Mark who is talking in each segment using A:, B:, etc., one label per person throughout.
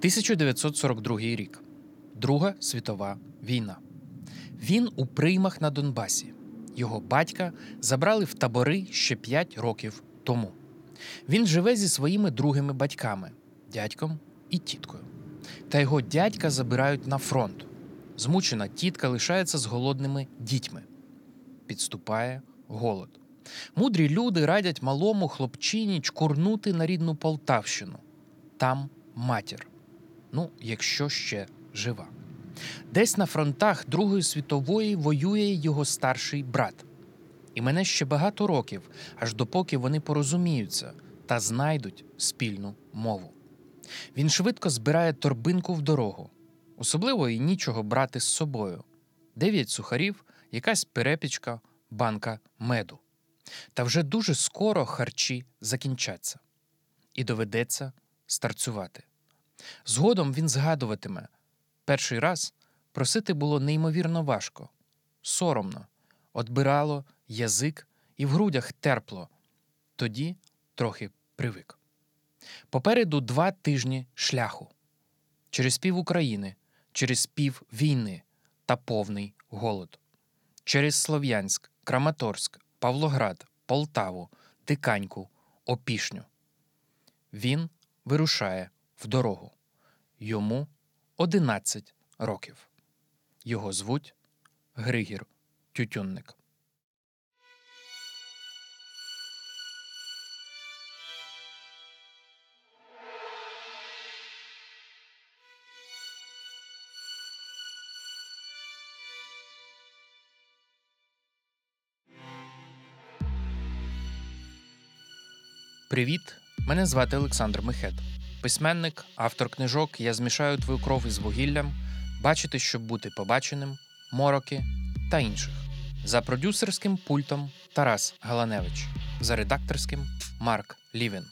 A: 1942 рік. Друга світова війна. Він у приймах на Донбасі. Його батька забрали в табори ще 5 років тому. Він живе зі своїми другими батьками дядьком і тіткою. Та його дядька забирають на фронт. Змучена тітка лишається з голодними дітьми. Підступає голод. Мудрі люди радять малому хлопчині чкурнути на рідну Полтавщину. Там матір. Ну, якщо ще жива. Десь на фронтах Другої світової воює його старший брат. І мене ще багато років, аж допоки вони порозуміються та знайдуть спільну мову. Він швидко збирає торбинку в дорогу. Особливо і нічого брати з собою. Дев'ять сухарів, якась перепічка, банка меду. Та вже дуже скоро харчі закінчаться, і доведеться старцювати. Згодом він згадуватиме. Перший раз просити було неймовірно важко, соромно, отбирало язик і в грудях терпло, тоді трохи привик. Попереду два тижні шляху. Через пів України, через пів війни та повний голод, через Слов'янськ, Краматорськ, Павлоград, Полтаву, Диканьку, Опішню. Він вирушає в дорогу. Йому 11 років. Його звуть Григір Тютюнник. Привіт! Мене звати Олександр Михет. Письменник, автор книжок Я змішаю твою кров із вугіллям, бачити, щоб бути побаченим, мороки та інших. За продюсерським пультом Тарас Галаневич, за редакторським Марк Лівін.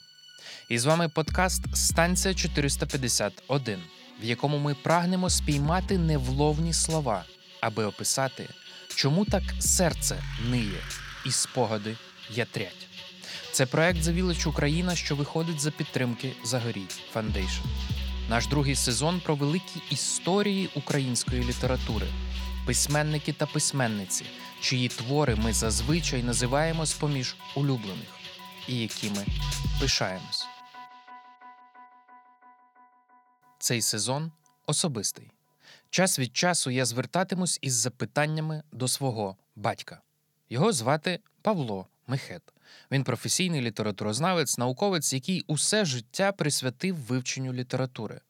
A: І з вами подкаст Станція 451, в якому ми прагнемо спіймати невловні слова, аби описати, чому так серце ниє і спогади ятрять. Це проект The Village Україна, що виходить за підтримки Загоріть Foundation. Наш другий сезон про великі історії української літератури, письменники та письменниці, чиї твори ми зазвичай називаємо з поміж улюблених і якими пишаємось. Цей сезон особистий. Час від часу я звертатимусь із запитаннями до свого батька. Його звати Павло Мехет. Він професійний літературознавець, науковець, який усе життя присвятив вивченню літератури.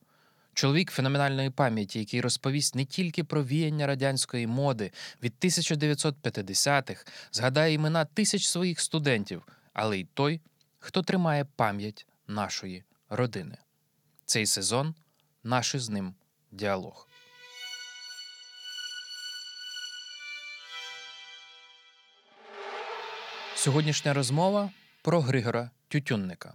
A: Чоловік феноменальної пам'яті, який розповість не тільки про віяння радянської моди від 1950-х, згадає імена тисяч своїх студентів, але й той, хто тримає пам'ять нашої родини. Цей сезон наш з ним діалог. Сьогоднішня розмова про Григора Тютюнника,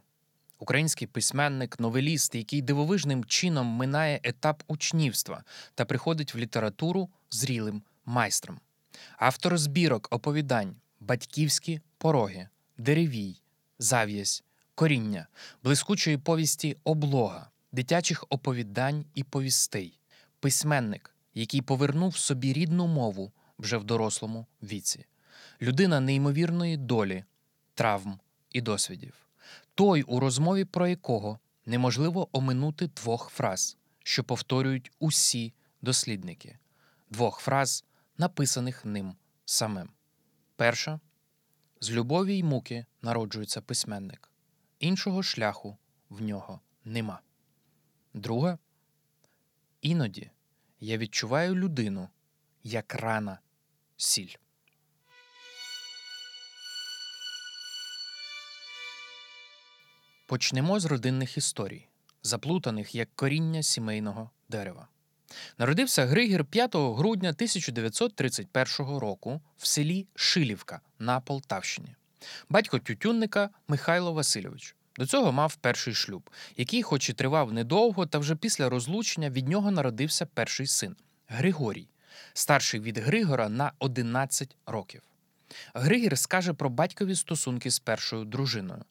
A: український письменник, новеліст, який дивовижним чином минає етап учнівства та приходить в літературу зрілим майстром, автор збірок оповідань, батьківські пороги, деревій, зав'язь, коріння, блискучої повісті облога, дитячих оповідань і повістей, письменник, який повернув собі рідну мову вже в дорослому віці людина неймовірної долі, травм і досвідів, той, у розмові про якого неможливо оминути двох фраз, що повторюють усі дослідники, двох фраз, написаних ним самим. Перша з любові й муки народжується письменник, іншого шляху в нього нема. Друга іноді я відчуваю людину як рана сіль. Почнемо з родинних історій, заплутаних як коріння сімейного дерева. Народився Григір 5 грудня 1931 року в селі Шилівка на Полтавщині. Батько тютюнника Михайло Васильович. До цього мав перший шлюб, який, хоч і тривав недовго, та вже після розлучення від нього народився перший син Григорій, старший від Григора на 11 років. Григір скаже про батькові стосунки з першою дружиною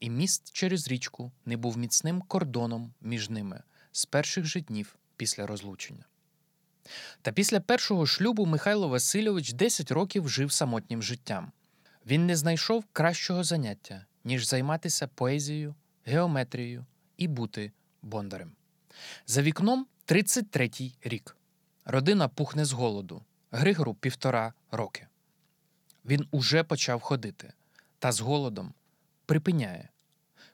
A: і міст через річку не був міцним кордоном між ними, з перших же днів після розлучення. Та після першого шлюбу Михайло Васильович 10 років жив самотнім життям. Він не знайшов кращого заняття, ніж займатися поезією, геометрією і бути бондарем. За вікном 33-й рік. Родина пухне з голоду, Григору півтора роки. Він уже почав ходити, та з голодом припиняє,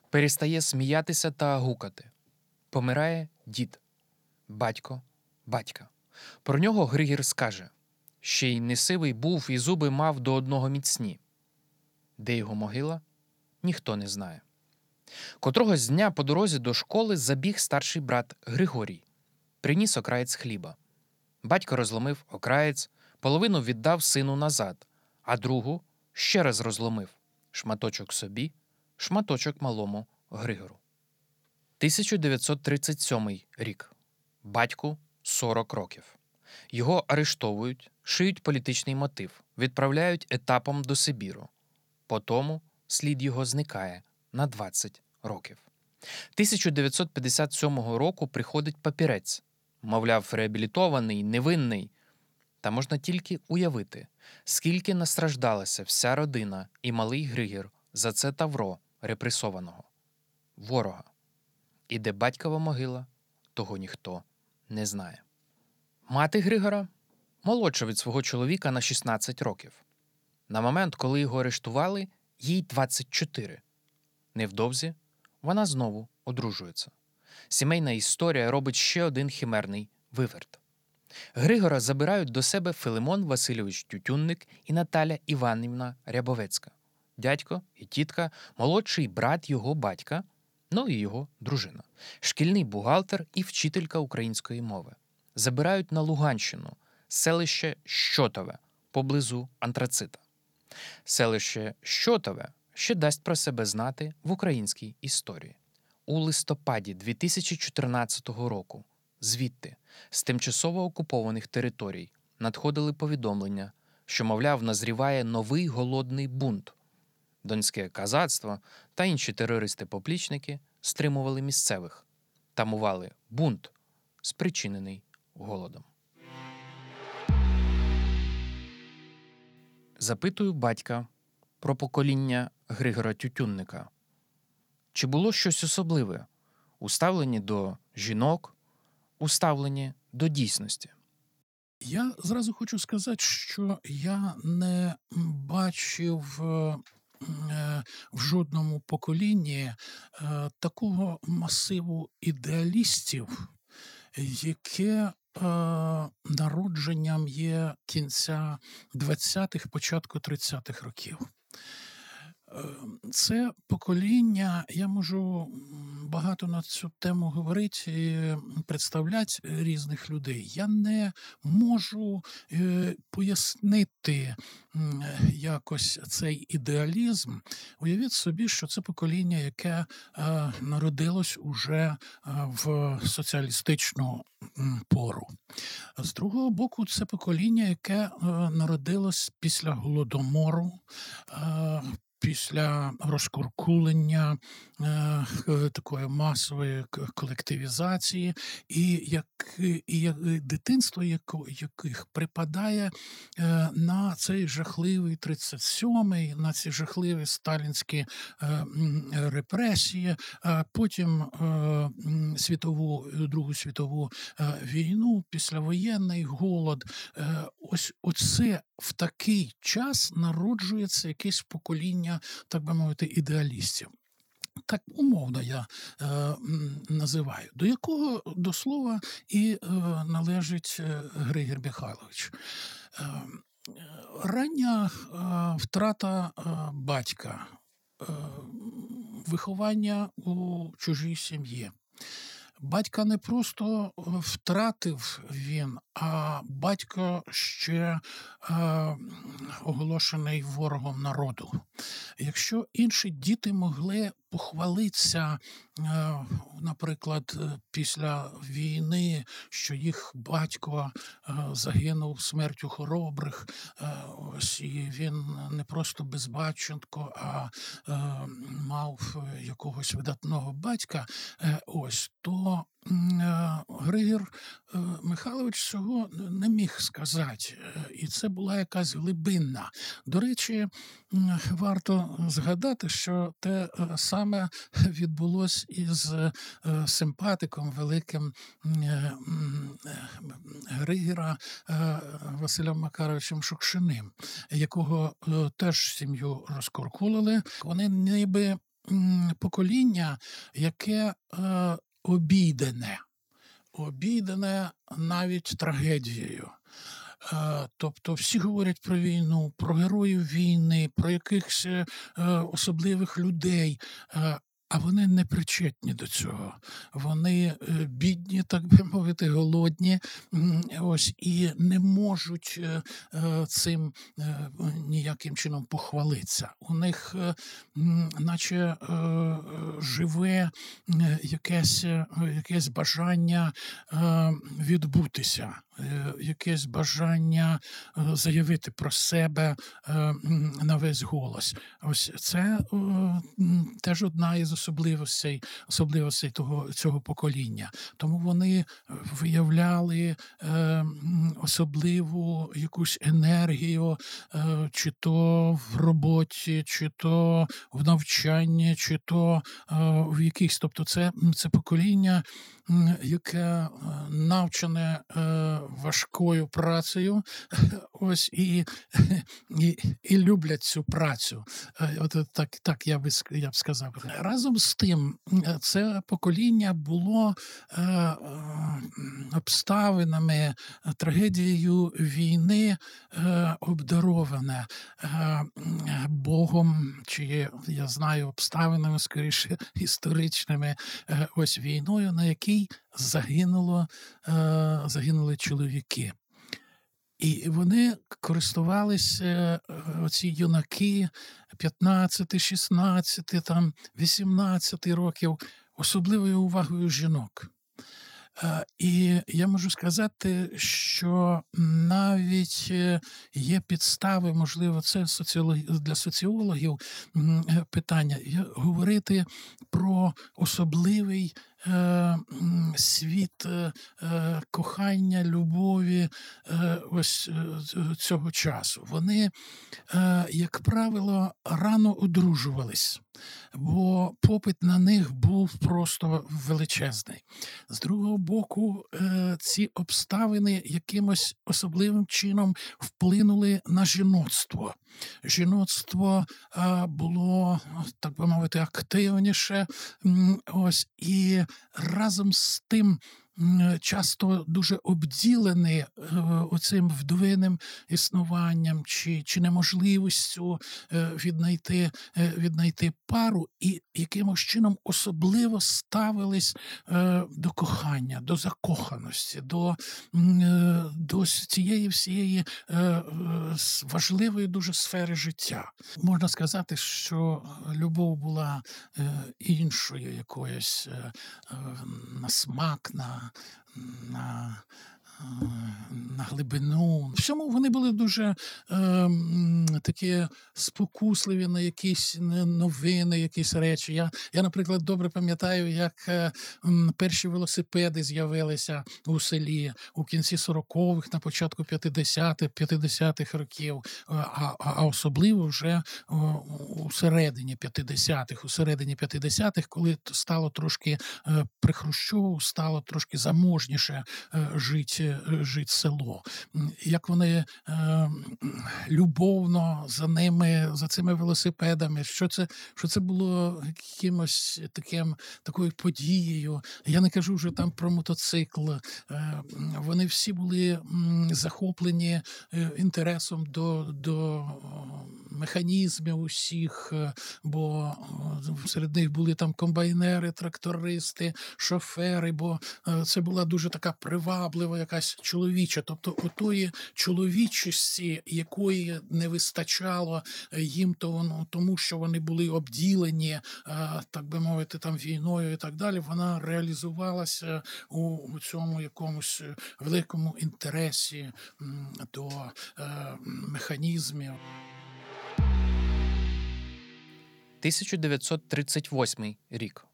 A: перестає сміятися та гукати. Помирає дід, батько, батька. Про нього Григір скаже ще й несивий був і зуби мав до одного міцні. Де його могила, ніхто не знає. Котрогось дня по дорозі до школи забіг старший брат Григорій, приніс окраєць хліба. Батько розломив окраєць, половину віддав сину назад, а другу ще раз розломив шматочок собі, шматочок малому Григору. 1937 рік. Батьку 40 років. Його арештовують, шиють політичний мотив, відправляють етапом до Сибіру. Потому слід його зникає на 20 років. 1957 року приходить папірець, мовляв, реабілітований, невинний. Та можна тільки уявити, скільки настраждалася вся родина і малий Григір за це тавро репресованого, ворога. І де батькова могила, того ніхто не знає. Мати Григора молодша від свого чоловіка на 16 років. На момент, коли його арештували, їй 24. Невдовзі вона знову одружується. Сімейна історія робить ще один химерний виверт. Григора забирають до себе Филимон Васильович Тютюнник і Наталя Іванівна Рябовецька, дядько і тітка, молодший брат його батька, ну і його дружина, шкільний бухгалтер і вчителька української мови. Забирають на Луганщину, селище Щотове поблизу Антрацита. Селище Щотове ще дасть про себе знати в українській історії. У листопаді 2014 року звідти, з тимчасово окупованих територій, надходили повідомлення, що, мовляв, назріває новий голодний бунт. Донське казацтво та інші терористи-поплічники стримували місцевих, тамували бунт, спричинений голодом. Запитую батька про покоління Григора Тютюнника. Чи було щось особливе у ставленні до жінок, у ставленні до дійсності?
B: Я зразу хочу сказати, що я не бачив е, в жодному поколінні е, такого масиву ідеалістів, яке е, народженням є кінця 20-х, початку 30-х років. Це покоління, я можу багато на цю тему говорити, представляти різних людей. Я не можу е, пояснити якось цей ідеалізм. Уявіть собі, що це покоління, яке е, народилось уже е, в соціалістичну пору. З другого боку, це покоління, яке народилось після голодомору після розкуркулення е, такої масової колективізації, і як і як дитинство яких припадає е, на цей жахливий 37-й, на ці жахливі сталінські е, репресії, а потім е, світову Другу світову е, війну, післявоєнний голод. Е, ось оце в такий час народжується якесь покоління, так би мовити, ідеалістів. Так умовно я е, називаю, до якого до слова і е, належить е, Григір Михайлович. Е, рання е, втрата е, батька, виховання у чужій сім'ї. Батька не просто е, втратив він, а батько ще е, оголошений ворогом народу. Якщо інші діти могли похвалитися, е, наприклад, після війни, що їх батько е, загинув смертю хоробрих, е, ось і він не просто безбаченко, а е, мав якогось видатного батька, ось то е, Григір е, Михайлович цього не міг сказати, Е, і це була якась глибинна. До речі, варто згадати, що те е, саме відбулось із е, симпатиком великим е, е, Григіра е, Василем Макаровичем Шукшиним, якого е, теж сім'ю розкуркулили. Вони ніби покоління, яке е, обійдене, обійдене навіть трагедією. Е, Тобто всі говорять про війну, про героїв війни, про якихось е, особливих людей. А вони не причетні до цього. Вони е, бідні, так би мовити, голодні, ось і не можуть е, е, цим ніяким чином похвалитися. У них, наче живе якесь, якесь бажання відбутися, якесь бажання е, заявити про себе е, на весь голос. Ось це е, теж одна із особливостей, особливостей того цього покоління. Тому вони виявляли е, особливу якусь енергію, е, чи то в роботі, чи то в навчанні, чи то е, в якихось. Тобто, це, це покоління, яке е, навчене е, важкою працею, ось і, і, і люблять цю працю. Е, От так, так я би я б сказав. Разом з тим, е, це покоління було е, обставинами, трагедією війни обдароване Богом, чи я знаю обставинами, скоріше історичними, ось війною, на якій загинуло, е, загинули чоловіки. І вони користувалися е, оці юнаки 15, 16, там 18 років особливою увагою жінок. Е, І я можу сказати, що навіть е, є підстави, можливо, це для соціологів е, питання говорити про особливий е, світ е, е, кохання, любові е, ось е, цього часу. Вони, е, як правило, рано одружувались, бо попит на них був просто величезний. З другого боку, е, ці обставини якимось особливим чином вплинули на жіноцтво. Жіноцтво е, було, так би мовити, активніше. Ось і разом з тим. М, Часто дуже обділений е, оцим вдовиним існуванням чи, чи неможливістю е, віднайти, е, віднайти пару, і якимось чином особливо ставились е, до кохання, до закоханості, до, е, до цієї всієї е, е, важливої дуже сфери життя. Можна сказати, що любов була е, іншою якоюсь е, е, на смак, на, на, е, на глибину. Всьому вони були дуже е, такі спокусливі на якісь новини, якісь речі. Я, я, наприклад, добре пам'ятаю, як е, перші велосипеди з'явилися у селі у кінці 40-х, на початку 50-х, 50-х років, е, а, а особливо вже у середині 50-х, у середині 50-х, коли стало трошки е, при Хрущову, стало трошки заможніше жити, жити село. Як вони е, любовно за ними, за цими велосипедами, що це, що це було якимось таким такою подією. Я не кажу вже там про мотоцикл. Е, Вони всі були захоплені е, інтересом до, до механізмів усіх, е, бо серед них були там комбайнери, трактористи, шофери, бо е, це була дуже така приваблива якась чоловіча, тобто отої чоловічості, якої не вистачало е, їм то воно, тому що вони були обділені, е, так би мовити, там війною і так далі. Вона реалізувалася у, у цьому якомусь е, великому інтересі до е, механізмів.
A: 1938 рік.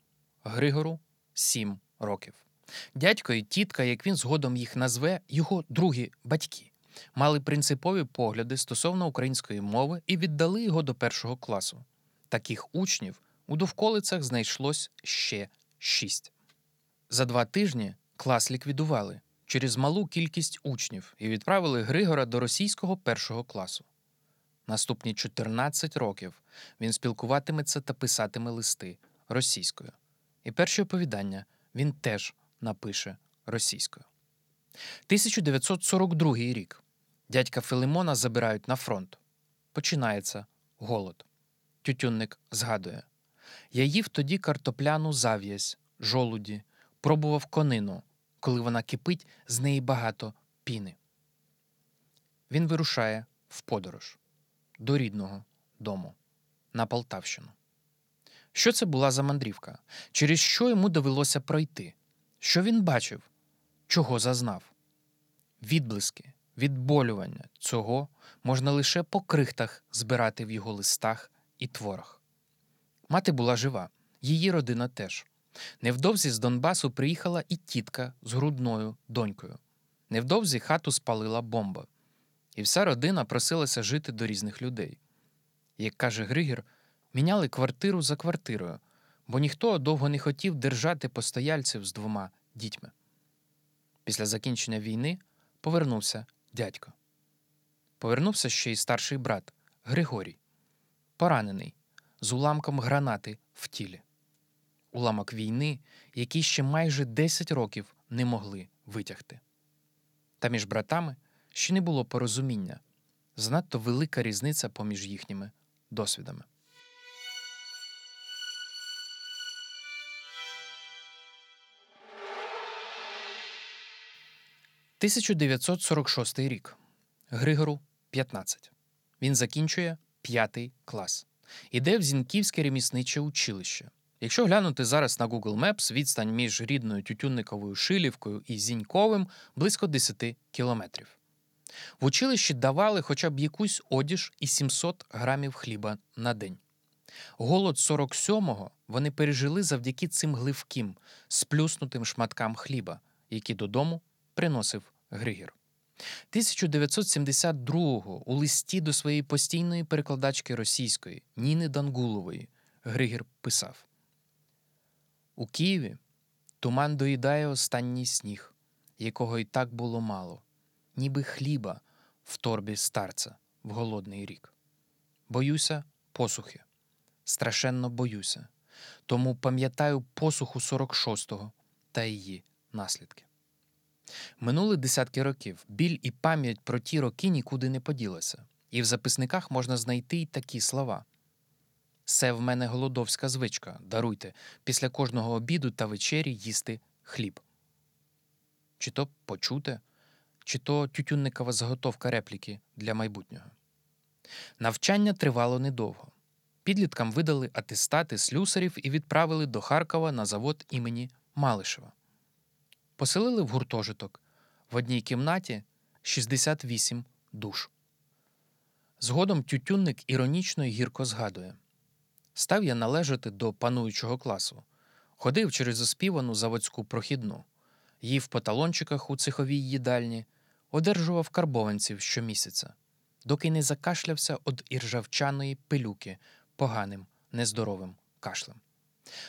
A: Григору 7 років. Дядько і тітка, як він згодом їх назве, його другі батьки, мали принципові погляди стосовно української мови і віддали його до першого класу. Таких учнів у довколицях знайшлось ще шість. За два тижні клас ліквідували через малу кількість учнів і відправили Григора до російського першого класу. Наступні 14 років він спілкуватиметься та писатиме листи російською. І перші оповідання він теж напише російською. 1942 рік дядька Филимона забирають на фронт. Починається голод. Тютюнник згадує: Я їв тоді картопляну зав'язь, жолуді, пробував конину, коли вона кипить, з неї багато піни. Він вирушає в подорож до рідного дому на Полтавщину. Що це була за мандрівка? Через що йому довелося пройти? Що він бачив? Чого зазнав? Відблиски, відболювання цього можна лише по крихтах збирати в його листах і творах. Мати була жива, її родина теж. Невдовзі з Донбасу приїхала і тітка з грудною донькою. Невдовзі хату спалила бомба, і вся родина просилася жити до різних людей. Як каже Григір, міняли квартиру за квартирою, бо ніхто довго не хотів держати постояльців з двома дітьми. Після закінчення війни повернувся дядько. Повернувся ще й старший брат Григорій, поранений з уламком гранати в тілі. Уламок війни, який ще майже 10 років не могли витягти. Та між братами ще не було порозуміння, занадто велика різниця поміж їхніми досвідами. «1946 рік. Григору 15. Він закінчує п'ятий клас. Іде в Зінківське ремісниче училище. Якщо глянути зараз на Google Maps, відстань між рідною Тютюнниковою Шилівкою і Зіньковим близько 10 кілометрів. В училищі давали хоча б якусь одіж і 700 грамів хліба на день. Голод 47-го вони пережили завдяки цим гливким, сплюснутим шматкам хліба, які додому приносив Григір. 1972-го у листі до своєї постійної перекладачки російської Ніни Дангулової Григір писав: У Києві туман доїдає останній сніг, якого і так було мало, ніби хліба в торбі старця в голодний рік. Боюся посухи, страшенно боюся, тому пам'ятаю посуху 46-го та її наслідки. Минули десятки років. Біль і пам'ять про ті роки нікуди не поділася, і в записниках можна знайти й такі слова. Це в мене голодовська звичка, даруйте, після кожного обіду та вечері їсти хліб. Чи то почуте, чи то тютюнникова заготовка репліки для майбутнього. Навчання тривало недовго. Підліткам видали атестати слюсарів і відправили до Харкова на завод імені Малишева. Поселили в гуртожиток. В одній кімнаті 68 душ. Згодом тютюнник іронічно й гірко згадує. Став я належати до пануючого класу, ходив через оспівану заводську прохідну, їв по талончиках у цеховій їдальні, одержував карбованців щомісяця, доки не закашлявся од іржавчаної пилюки поганим, нездоровим кашлем.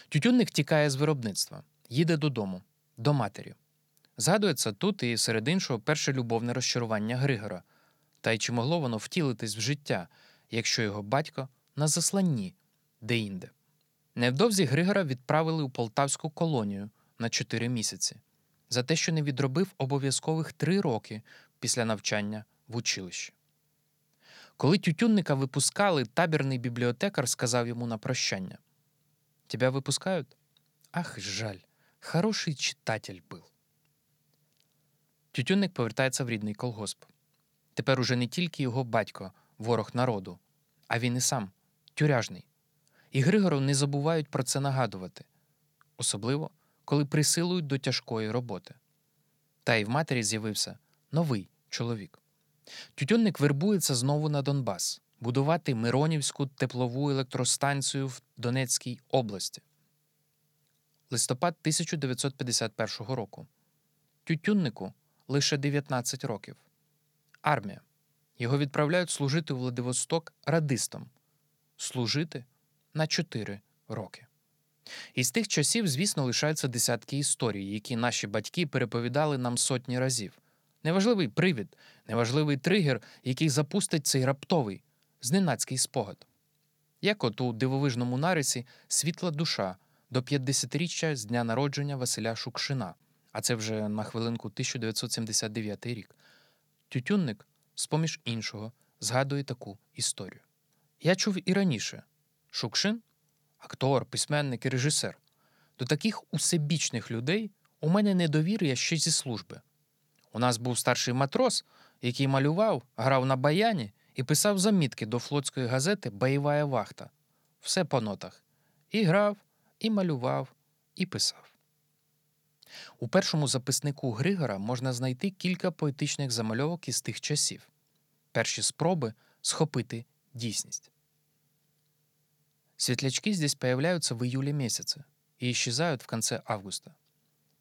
A: Тютюнник тікає з виробництва, їде додому до матері. Згадується тут і серед іншого перше любовне розчарування Григора, та й чи могло воно втілитись в життя, якщо його батько на засланні деінде. Невдовзі Григора відправили у полтавську колонію на чотири місяці за те, що не відробив обов'язкових три роки після навчання в училищі. Коли тютюнника випускали, табірний бібліотекар сказав йому на прощання: Тебя випускають? Ах, жаль, хороший читатель був. Тютюнник повертається в рідний колгосп. Тепер уже не тільки його батько, ворог народу, а він і сам тюряжний. І Григору не забувають про це нагадувати, особливо коли присилують до тяжкої роботи. Та й в матері з'явився новий чоловік. Тютюнник вербується знову на Донбас будувати Миронівську теплову електростанцію в Донецькій області. Листопад 1951 року. Тютюннику лише 19 років. Армія. Його відправляють служити у Владивосток радистом. Служити на 4 роки. Із тих часів, звісно, лишаються десятки історій, які наші батьки переповідали нам сотні разів. Неважливий привід, неважливий тригер, який запустить цей раптовий, зненацький спогад. Як от у дивовижному нарисі світла душа до 50-річчя з дня народження Василя Шукшина, а це вже на хвилинку 1979 рік. Тютюнник, з поміж іншого, згадує таку історію. Я чув і раніше Шукшин актор, письменник і режисер. До таких усебічних людей у мене недовір'я ще зі служби. У нас був старший матрос, який малював, грав на баяні і писав замітки до флотської газети Бойова вахта. Все по нотах. І грав, і малював, і писав. У першому записнику Григора можна знайти кілька поетичних замальовок із тих часів, перші спроби схопити дійсність. Светлячки здесь появляются в июле месяце и исчезают в конце августа.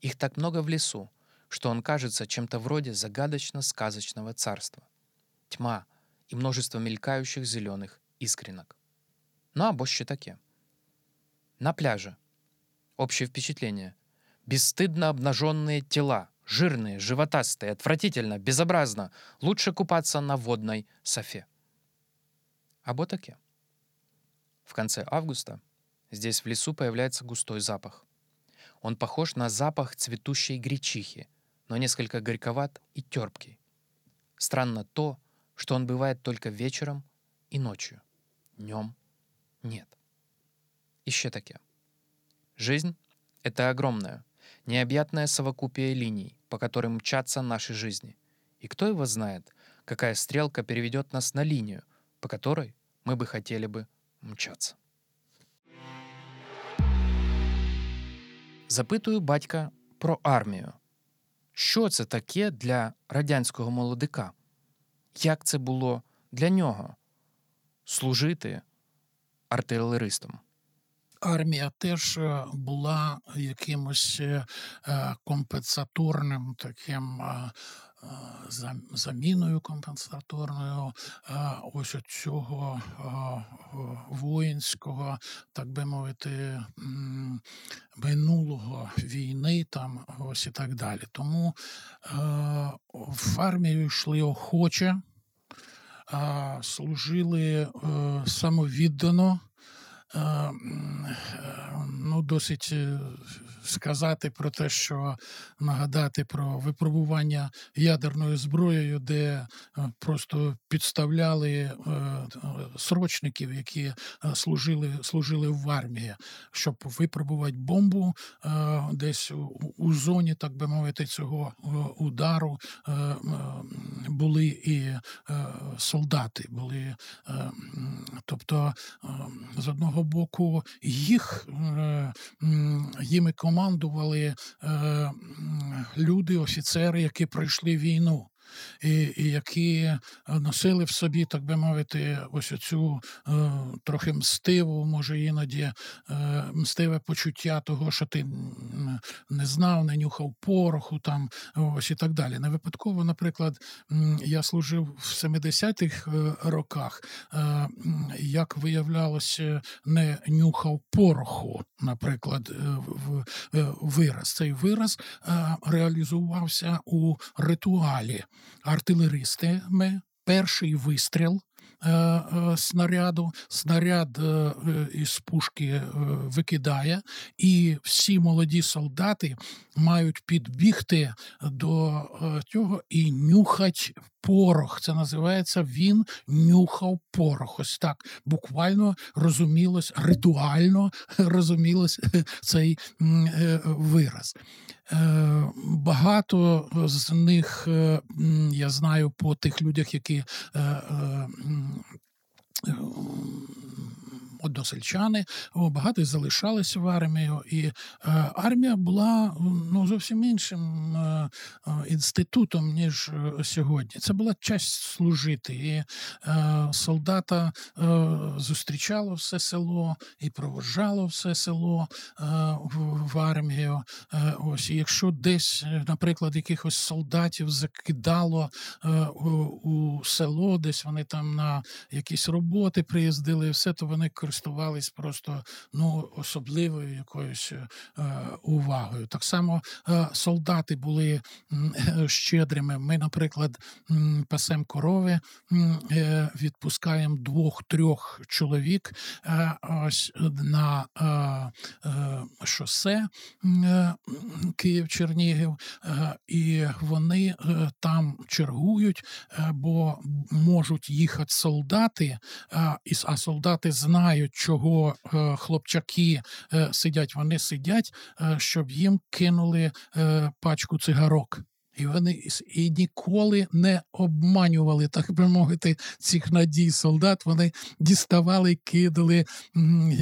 A: Их так много в лесу, что он кажется чем-то вроде загадочно-сказочного царства. Тьма и множество мелькающих зеленых искренок. Ну або ще таке. На пляже. Общее впечатление. Бесстыдно обнаженные тела, жирные, животастые, отвратительно, безобразно. Лучше купаться на водной софе. Або таке. В конце августа здесь в лесу появляется густой запах. Он похож на запах цветущей гречихи, но несколько горьковат и терпкий. Странно то, что он бывает только вечером и ночью. Днем нет. Еще таки. Жизнь — это огромная, необъятная совокупие линий, по которым мчатся наши жизни. И кто его знает, какая стрелка переведет нас на линию, по которой мы бы хотели бы мчаться. Запитую батька про армію. Що це таке для радянського молодика? Як це було для нього служити артилеристом?
B: Армія теж е, була якимось е, е, компенсаторним таким заміною компенсаторною ось цього воїнського, так би мовити, минулого війни, там ось і так далі. Тому в армію йшли охоче, служили самовіддано. Ну, досить сказати про те, що нагадати про випробування ядерною зброєю, де е, просто підставляли е, срочників, які е, служили служили в армії, щоб випробувати бомбу десь у зоні, так би мовити, цього удару. Були і солдати, були, тобто з одного боку їх їми командували е, люди, офіцери, які пройшли війну і і які е, носили в собі, так би мовити, ось цю е, трохи мстиву, може іноді е, мстиве почуття того, що ти не знав, не нюхав пороху, там ось і так далі. Не випадково, наприклад, я служив в 70-х е, роках, е, як виявлялося, не нюхав пороху, наприклад, е, в вираз. Цей вираз реалізувався у ритуалі артилеристами. Перший вистріл е, е, снаряду, снаряд е, із пушки викидає, і всі молоді солдати мають підбігти до цього і нюхать порох. Це називається він нюхав порох. Ось так буквально розумілось, ритуально розумілось цей вираз. Е, багато з них е, я знаю по тих людях, які е, односельчани, багато залишалися в армію, і е, армія була ну зовсім іншим е, е, інститутом ніж сьогодні. Це була честь служити, і солдата зустрічало все село і проводжало все село в, армію. Ось і якщо десь, наприклад, якихось солдатів закидало у, село, десь вони там на якісь роботи приїздили, і все то вони користувались просто ну особливою якоюсь е, увагою. Так само е, солдати були е, щедрими. Ми, наприклад, пасем корови, е, відпускаємо двох-трьох чоловік е, ось на е, е, шосе е, Київ-Чернігів, е, і вони е, там чергують, е, бо можуть їхати солдати, а солдати знають, чого е, хлопчаки е, сидять. Вони сидять, е, щоб їм кинули пачку цигарок. І вони і ніколи не обманювали, так би мовити, цих надій солдат. Вони діставали, кидали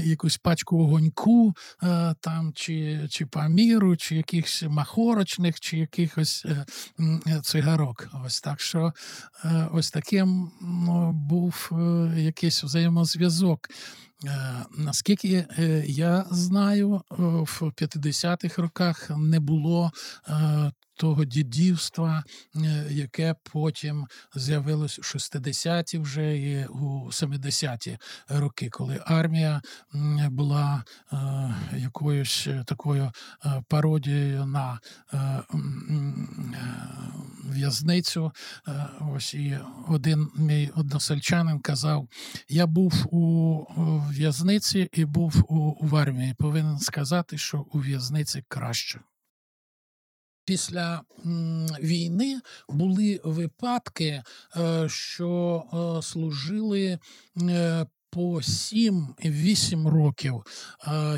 B: якусь пачку огоньку е, там, чи, чи паміру, чи якихось махорочних, чи якихось е, цигарок. Ось так що е, ось таким ну, був якийсь взаємозв'язок. Наскільки я знаю, в 50-х роках не було того дідівства, е, яке потім з'явилось у 60-ті вже і у 70-ті роки, коли армія була е, якоюсь такою е, пародією на в'язницю. Ось і один мій односельчанин казав: я був у в'язниці і був у, в армії. Повинен сказати, що у в'язниці краще. Після війни були випадки, е, що е, служили е, по 7-8 років.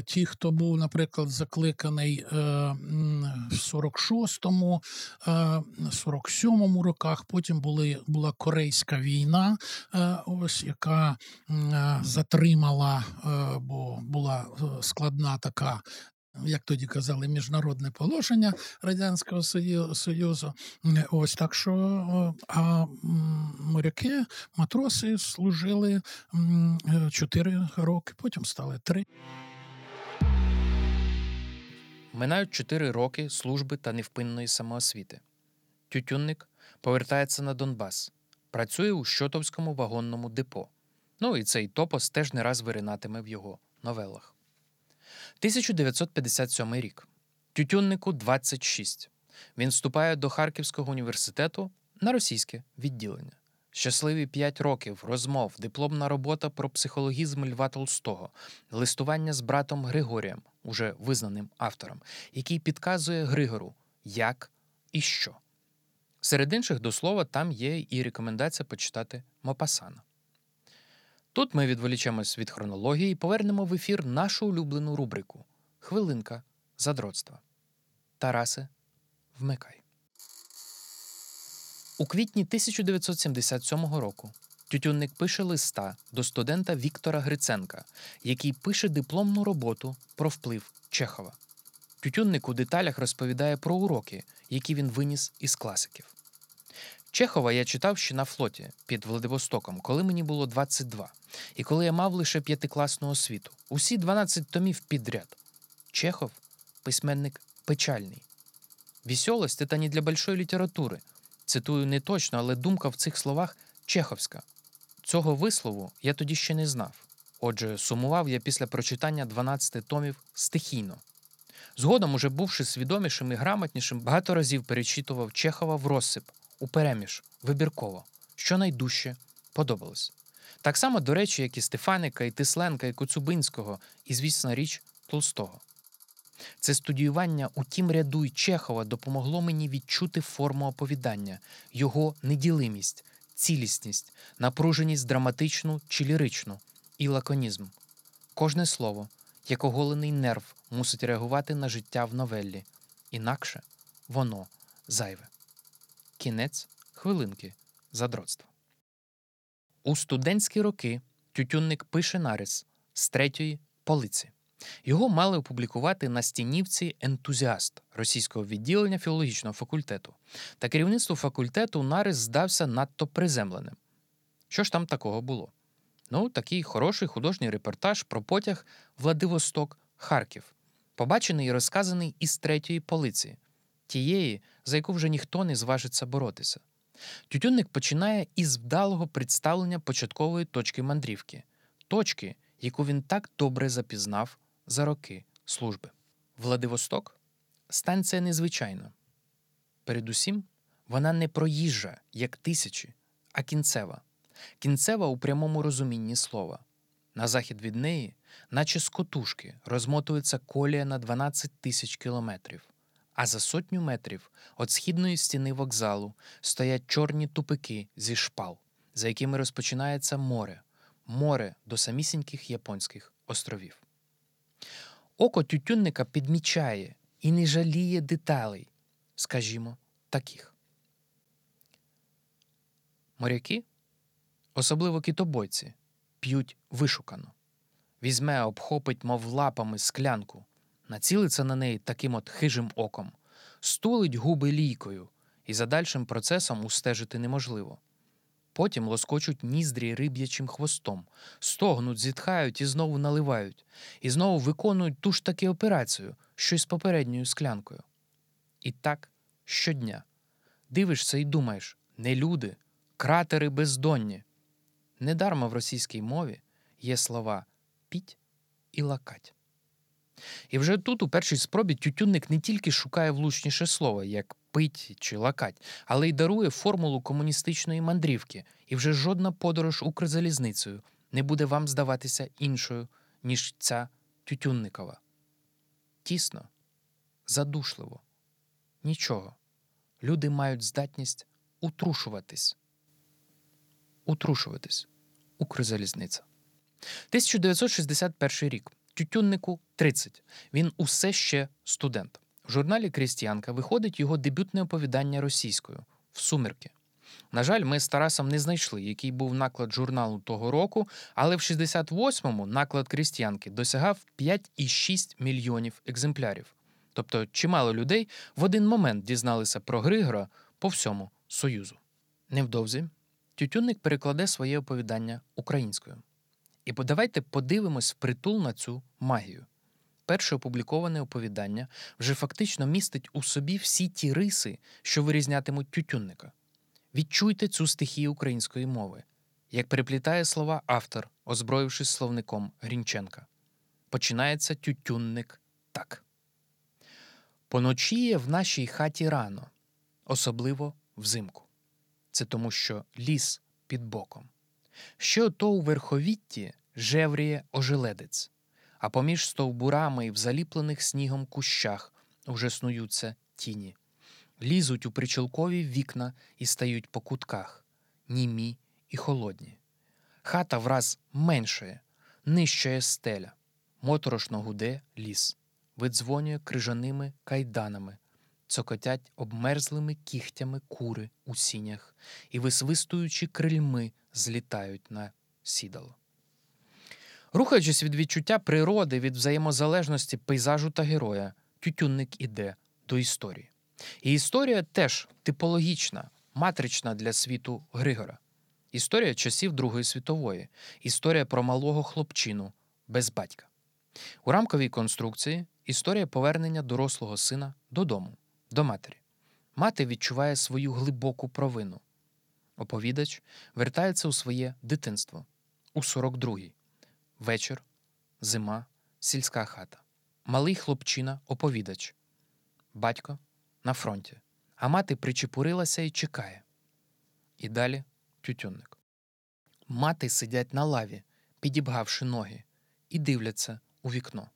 B: Ті, хто був, наприклад, закликаний в 46-му, е, 47-му роках, потім були, була Корейська війна, ось яка затримала, бо була складна така як тоді казали, міжнародне положення Радянського Союзу. Е, Ось так що а моряки, матроси служили 4 роки, потім стали 3.
A: Минають чотири роки служби та невпинної самоосвіти. Тютюнник повертається на Донбас, працює у Щотовському вагонному депо. Ну і цей топос теж не раз виринатиме в його новелах. 1957 рік. Тютюннику 26. Він вступає до Харківського університету на російське відділення. Щасливі 5 років розмов, дипломна робота про психологізм Льва Толстого, листування з братом Григорієм, уже визнаним автором, який підказує Григору, як і що. Серед інших до слова там є і рекомендація почитати Мопасана. Тут ми відволічемось від хронології і повернемо в ефір нашу улюблену рубрику Хвилинка задротства. Тарасе, вмикай. У квітні 1977 року Тютюнник пише листа до студента Віктора Гриценка, який пише дипломну роботу про вплив Чехова. Тютюнник у деталях розповідає про уроки, які він виніс із класиків. Чехова я читав ще на флоті під Владивостоком, коли мені було 22, і коли я мав лише п'ятикласну освіту. Усі 12 томів підряд. Чехов письменник печальний. Веселость – это не для большої літератури. Цитую не точно, але думка в цих словах чеховська. Цього вислову я тоді ще не знав. Отже, сумував я після прочитання 12 томів стихійно. Згодом, уже бувши свідомішим і грамотнішим, багато разів перечитував Чехова в розсип, у переміж, вибірково, що найдужче подобалось. Так само, до речі, як і Стефаника, і Тисленка, і Коцюбинського, і, звісна річ, Толстого. Це студіювання у тім ряду й Чехова допомогло мені відчути форму оповідання, його неділимість, цілісність, напруженість драматичну чи ліричну і лаконізм. Кожне слово, як оголений нерв, мусить реагувати на життя в новеллі, інакше воно зайве. Кінець хвилинки задротства. У студентські роки Тютюнник пише нарис з третьої полиці. Його мали опублікувати на стінівці ентузіаст російського відділення філологічного факультету. Та керівництву факультету нарис здався надто приземленим. Що ж там такого було? Ну, такий хороший художній репортаж про потяг Владивосток Харків, побачений і розказаний із третьої полиці, тієї, за яку вже ніхто не зважиться боротися. Тютюнник починає із вдалого представлення початкової точки мандрівки, точки, яку він так добре запізнав за роки служби. Владивосток станція незвичайна. Передусім, вона не проїжджа, як тисячі, а кінцева. Кінцева у прямому розумінні слова. На захід від неї, наче з котушки, розмотується колія на 12 тисяч кілометрів, а за сотню метрів від східної стіни вокзалу стоять чорні тупики зі шпал, за якими розпочинається море, море до самісіньких японських островів. Око тютюнника підмічає і не жаліє деталей, скажімо, таких. Моряки, особливо китобойці, п'ють вишукано. Візьме, обхопить, мов лапами, склянку, націлиться на неї таким от хижим оком, стулить губи лійкою, і за дальшим процесом устежити неможливо. Потім лоскочуть ніздрі риб'ячим хвостом, стогнуть, зітхають і знову наливають, і знову виконують ту ж таки операцію, що й з попередньою склянкою. І так щодня. Дивишся і думаєш не люди, кратери бездонні. Недарма в російській мові є слова піть і лакать. І вже тут, у першій спробі, тютюнник не тільки шукає влучніше слово, як пить чи лакать, але й дарує формулу комуністичної мандрівки, і вже жодна подорож Укрзалізницею не буде вам здаватися іншою, ніж ця тютюнникова. Тісно, задушливо, нічого. Люди мають здатність утрушуватись. Утрушуватись. Укрзалізниця. 1961 рік. Тютюннику 30. Він усе ще студент. В журналі Крістіанка виходить його дебютне оповідання російською в сумерки. На жаль, ми з Тарасом не знайшли, який був наклад журналу того року, але в 68-му наклад Крістіанки досягав 5,6 мільйонів екземплярів. Тобто чимало людей в один момент дізналися про Григора по всьому Союзу. Невдовзі Тютюнник перекладе своє оповідання українською. І давайте подивимось впритул на цю магію. Перше опубліковане оповідання вже фактично містить у собі всі ті риси, що вирізнятимуть тютюнника. Відчуйте цю стихію української мови, як переплітає слова автор, озброївшись словником Грінченка. Починається тютюнник так. Поночіє в нашій хаті рано, особливо взимку. Це тому, що ліс під боком. Що то у верховітті жевріє ожеледець, а поміж стовбурами і в заліплених снігом кущах уже снуються тіні, лізуть у причілкові вікна і стають по кутках, німі і холодні. Хата враз меншає, нижчає стеля, моторошно гуде ліс, видзвонює крижаними кайданами, цокотять обмерзлими кігтями кури у сінях і, висвистуючи крильми, злітають на сідало. Рухаючись від відчуття природи, від взаємозалежності пейзажу та героя, тютюнник іде до історії. І історія теж типологічна, матрична для світу Григора. Історія часів Другої світової, історія про малого хлопчину без батька. У рамковій конструкції історія повернення дорослого сина додому, до матері. Мати відчуває свою глибоку провину. Оповідач вертається у своє дитинство у 42-й. Вечір, зима, сільська хата. Малий хлопчина оповідач. Батько на фронті. А мати причепурилася і чекає. І далі тютюнник. Мати сидять на лаві, підібгавши ноги, і дивляться у вікно.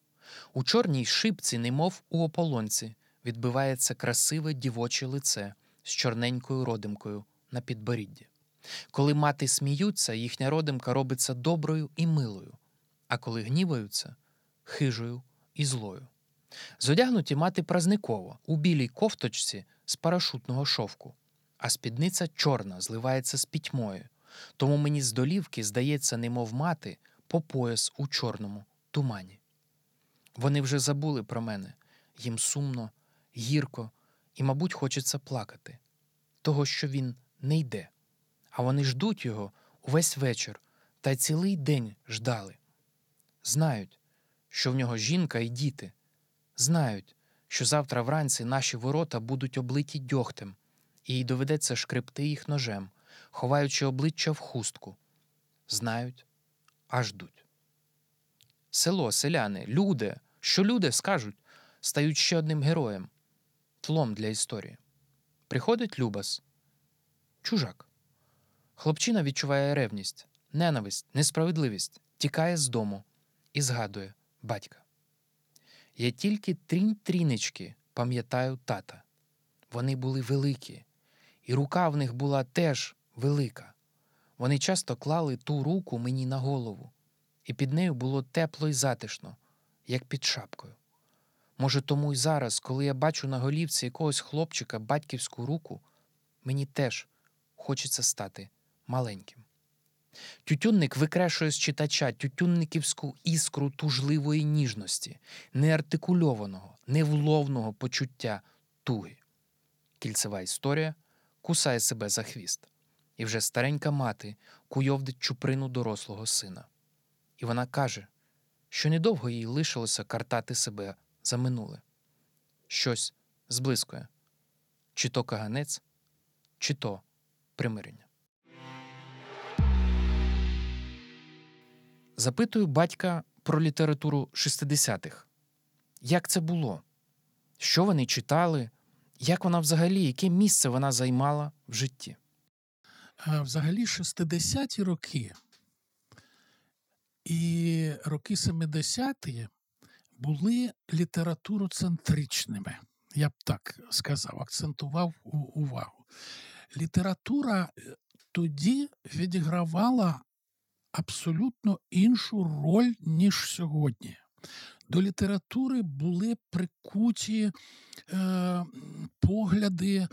A: У чорній шибці, немов у ополонці, відбивається красиве дівоче лице з чорненькою родимкою на підборідді. Коли мати сміються, їхня родимка робиться доброю і милою, а коли гніваються хижою і злою. Зодягнуті мати празниково у білій кофточці з парашутного шовку, а спідниця чорна зливається з пітьмою. Тому мені з долівки здається, немов мати по пояс у чорному тумані. Вони вже забули про мене, їм сумно, гірко і, мабуть, хочеться плакати, того, що він не йде, а вони ждуть його увесь вечір та й цілий день ждали. Знають, що в нього жінка і діти, знають, що завтра вранці наші ворота будуть облиті дьогтем, і їй доведеться шкребти їх ножем, ховаючи обличчя в хустку. Знають, а ждуть. Село, селяни, люди, що люди скажуть, стають ще одним героєм, тлом для історії. Приходить Любас, чужак. Хлопчина відчуває ревність, ненависть, несправедливість, тікає з дому і згадує батька. Я тільки трінь-трінички пам'ятаю тата. Вони були великі, і рука в них була теж велика. Вони часто клали ту руку мені на голову, і під нею було тепло і затишно, як під шапкою. Може, тому й зараз, коли я бачу на голівці якогось хлопчика батьківську руку, мені теж хочеться стати маленьким. Тютюнник викрешує з читача тютюнниківську іскру тужливої ніжності, неартикульованого, невловного почуття туги. Кільцева історія кусає себе за хвіст, і вже старенька мати куйовдить чуприну дорослого сина. І вона каже, що недовго їй лишилося картати себе за минуле. Щось зблискує чи то каганець, чи то примирення. Запитую батька про літературу 60-х. Як це було? Що вони читали? Як вона взагалі, яке місце вона займала в житті?
B: Е, Взагалі, 60-ті роки і роки 70-ті були літературоцентричними. Я б так сказав, акцентував увагу. Література е, тоді відігравала абсолютно іншу роль, ніж сьогодні. До літератури були прикуті е, погляди е,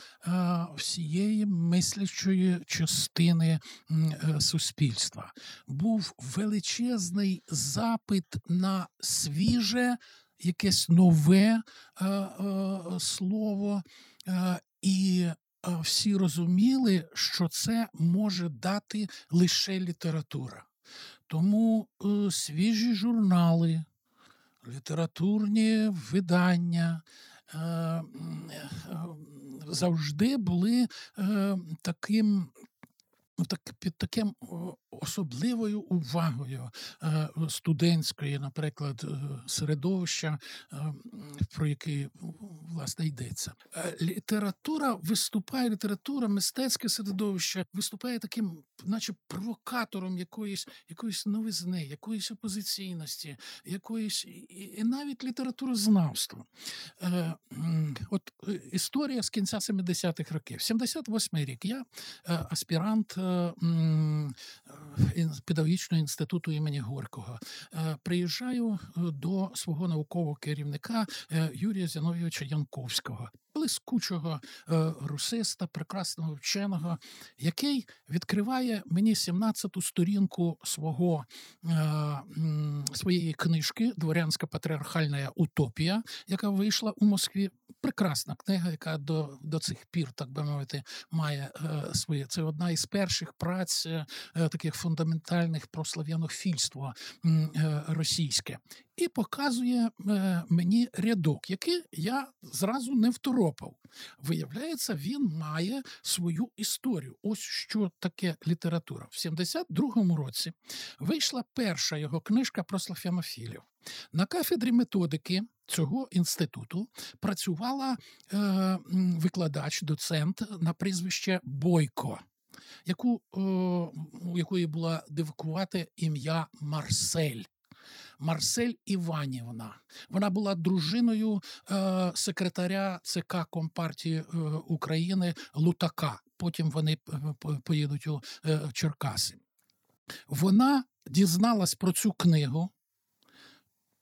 B: всієї мислячої частини е, суспільства. Був величезний запит на свіже, якесь нове е, е, слово, е, і всі розуміли, що це може дати лише література. Тому свіжі журнали, літературні видання е, е, завжди були е, таким. Ну, Так, під таким особливою увагою е, студентської, наприклад, е, середовища, е, про яке власне йдеться. Література виступає, література, мистецьке середовище виступає таким, наче провокатором якоїсь, якоїсь новизни, якоїсь опозиційності, якоїсь і, навіть літературознавства. От історія з кінця 70-х років. 78-й рік я аспірант педагогічного інституту імені Горького. Е, Приїжджаю е, до свого наукового керівника е, Юрія Зіновійовича Янковського, блискучого е, русиста, прекрасного вченого, який відкриває мені 17-ту сторінку свого, е, своєї книжки Дворянська патріархальна утопія, яка вийшла у Москві. Прекрасна книга, яка до, до цих пір, так би мовити, має е, своє. Це одна із перших праць таких фундаментальних про слав'янофільство російське. І показує е, мені рядок, який я зразу не второпав. Виявляється, він має свою історію. Ось що таке література. В 72-му році вийшла перша його книжка про славянофілів. На кафедрі методики цього інституту працювала е, викладач, доцент на прізвище Бойко. Яку, е, у якої була дивкувати ім'я Марсель. Марсель Іванівна. Вона була дружиною е, секретаря ЦК Компартії е, України Лутака. Потім вони е, поїдуть у е, Черкаси. Вона дізналась про цю книгу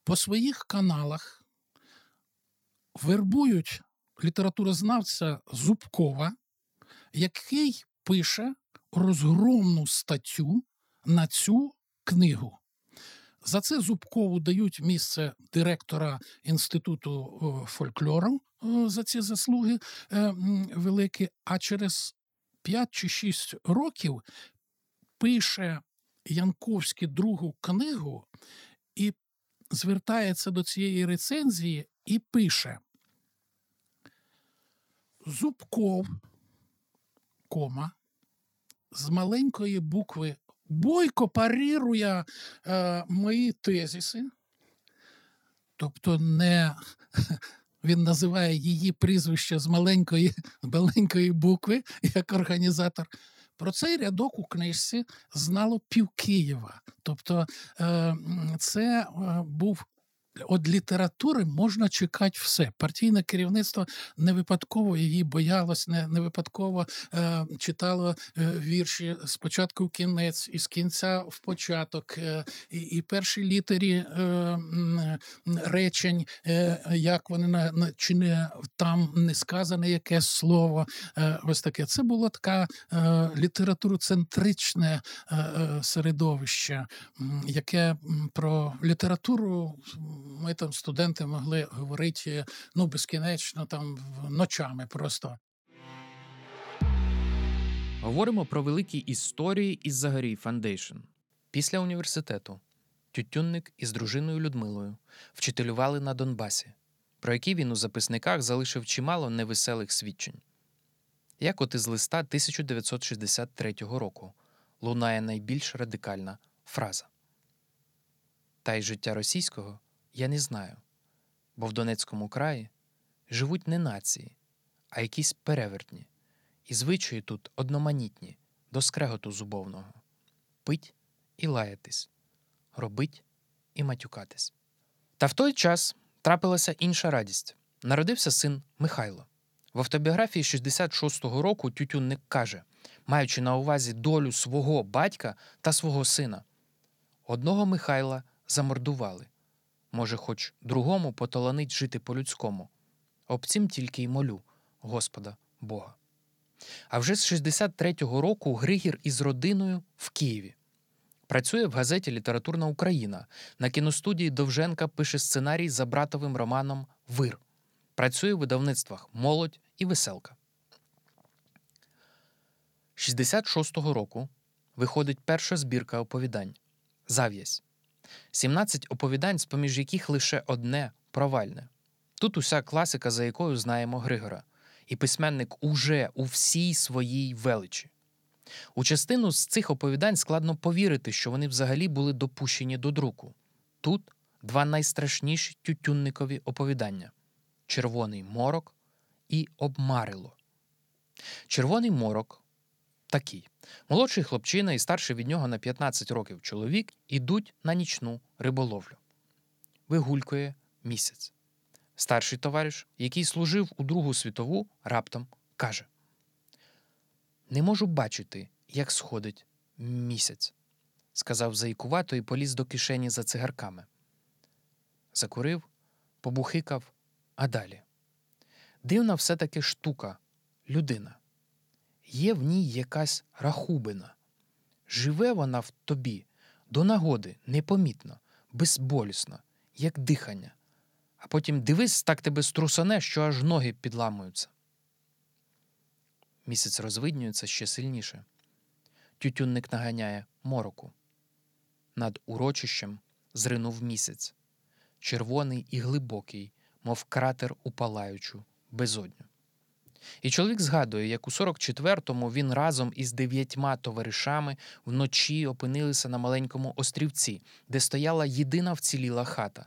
B: по своїх каналах, вербують літературознавця Зубкова, який пише розгромну статтю на цю книгу. За це Зубкову дають місце директора інституту фольклору за ці заслуги великі. А через 5 чи 6 років пише Янковський другу книгу і звертається до цієї рецензії і пише: Зубков, кома, з маленької букви бойко парірує е, мої тезиси, тобто не він називає її прізвище з маленької маленької букви як організатор. Про цей рядок у книжці знало пів Києва. Тобто е, це е, був От літератури можна чекати все. Партійне керівництво не випадково її боялось, не не випадково е, читало е, вірші спочатку в кінець, і з кінця в початок, е, і і перші літері е, речень, е, як вони на, на чи не там не сказане якесь слово. Е, ось таке. Це було таке е, літературоцентричне середовище, яке про літературу ми там студенти могли говорити ну безкінечно там ночами просто.
A: Говоримо про великі історії із Zagoriy Foundation. Після університету Тютюнник із дружиною Людмилою вчителювали на Донбасі, про які він у записниках залишив чимало невеселих свідчень. Як от із листа 1963 року лунає найбільш радикальна фраза. Та й життя російського я не знаю, бо в Донецькому краї живуть не нації, а якісь перевертні, і звичаї тут одноманітні, до скреготу зубовного пить і лаятись, робить і матюкатись. Та в той час трапилася інша радість. Народився син Михайло. В автобіографії 66-го року Тютюнник каже, маючи на увазі долю свого батька та свого сина. Одного Михайла замордували, може, хоч другому поталанить жити по-людському. Об цім тільки й молю Господа Бога. А вже з 63-го року Григір із родиною в Києві. Працює в газеті Літературна Україна. На кіностудії Довженка пише сценарій за братовим романом Вир. Працює в видавництвах Молодь і Веселка. 66-го року виходить перша збірка оповідань Зав'язь. 17 оповідань, з поміж яких лише одне провальне. Тут уся класика, за якою знаємо Григора, і письменник уже у всій своїй величі. У частину з цих оповідань складно повірити, що вони взагалі були допущені до друку. Тут два найстрашніші тютюнникові оповідання Червоний морок і Обмарило. Червоний морок такий. Молодший хлопчина і старший від нього на 15 років чоловік ідуть на нічну риболовлю. Вигулькує місяць. Старший товариш, який служив у Другу світову, раптом каже: Не можу бачити, як сходить місяць, сказав заїкувато і поліз до кишені за цигарками. Закурив, побухикав, а далі. Дивна все таки штука, людина є в ній якась рахубина. Живе вона в тобі до нагоди непомітно, безболісно, як дихання, а потім дивись, так тебе струсане, що аж ноги підламуються. Місяць розвиднюється ще сильніше. Тютюнник наганяє мороку. Над урочищем зринув місяць, червоний і глибокий, мов кратер у палаючу безодню. І чоловік згадує, як у 44-му він разом із дев'ятьма товаришами вночі опинилися на маленькому острівці, де стояла єдина вціліла хата.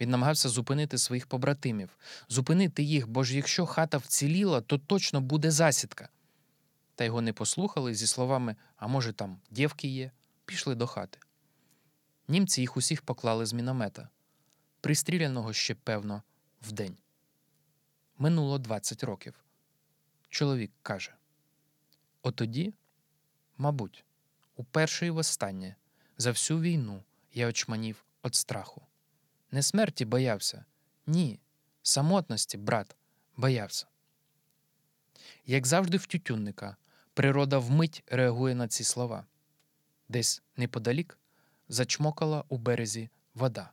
A: Він намагався зупинити своїх побратимів, зупинити їх, бо ж якщо хата вціліла, то точно буде засідка. Та його не послухали зі словами А може, там дівки є, пішли до хати. Німці їх усіх поклали з міномета, пристріляного ще, певно, вдень. Минуло 20 років. Чоловік каже: Отоді, мабуть, уперше і востаннє за всю війну я очманів від страху. Не смерті боявся, ні, самотності, брат, боявся. Як завжди, в тютюнника, природа вмить реагує на ці слова. Десь неподалік зачмокала у березі вода.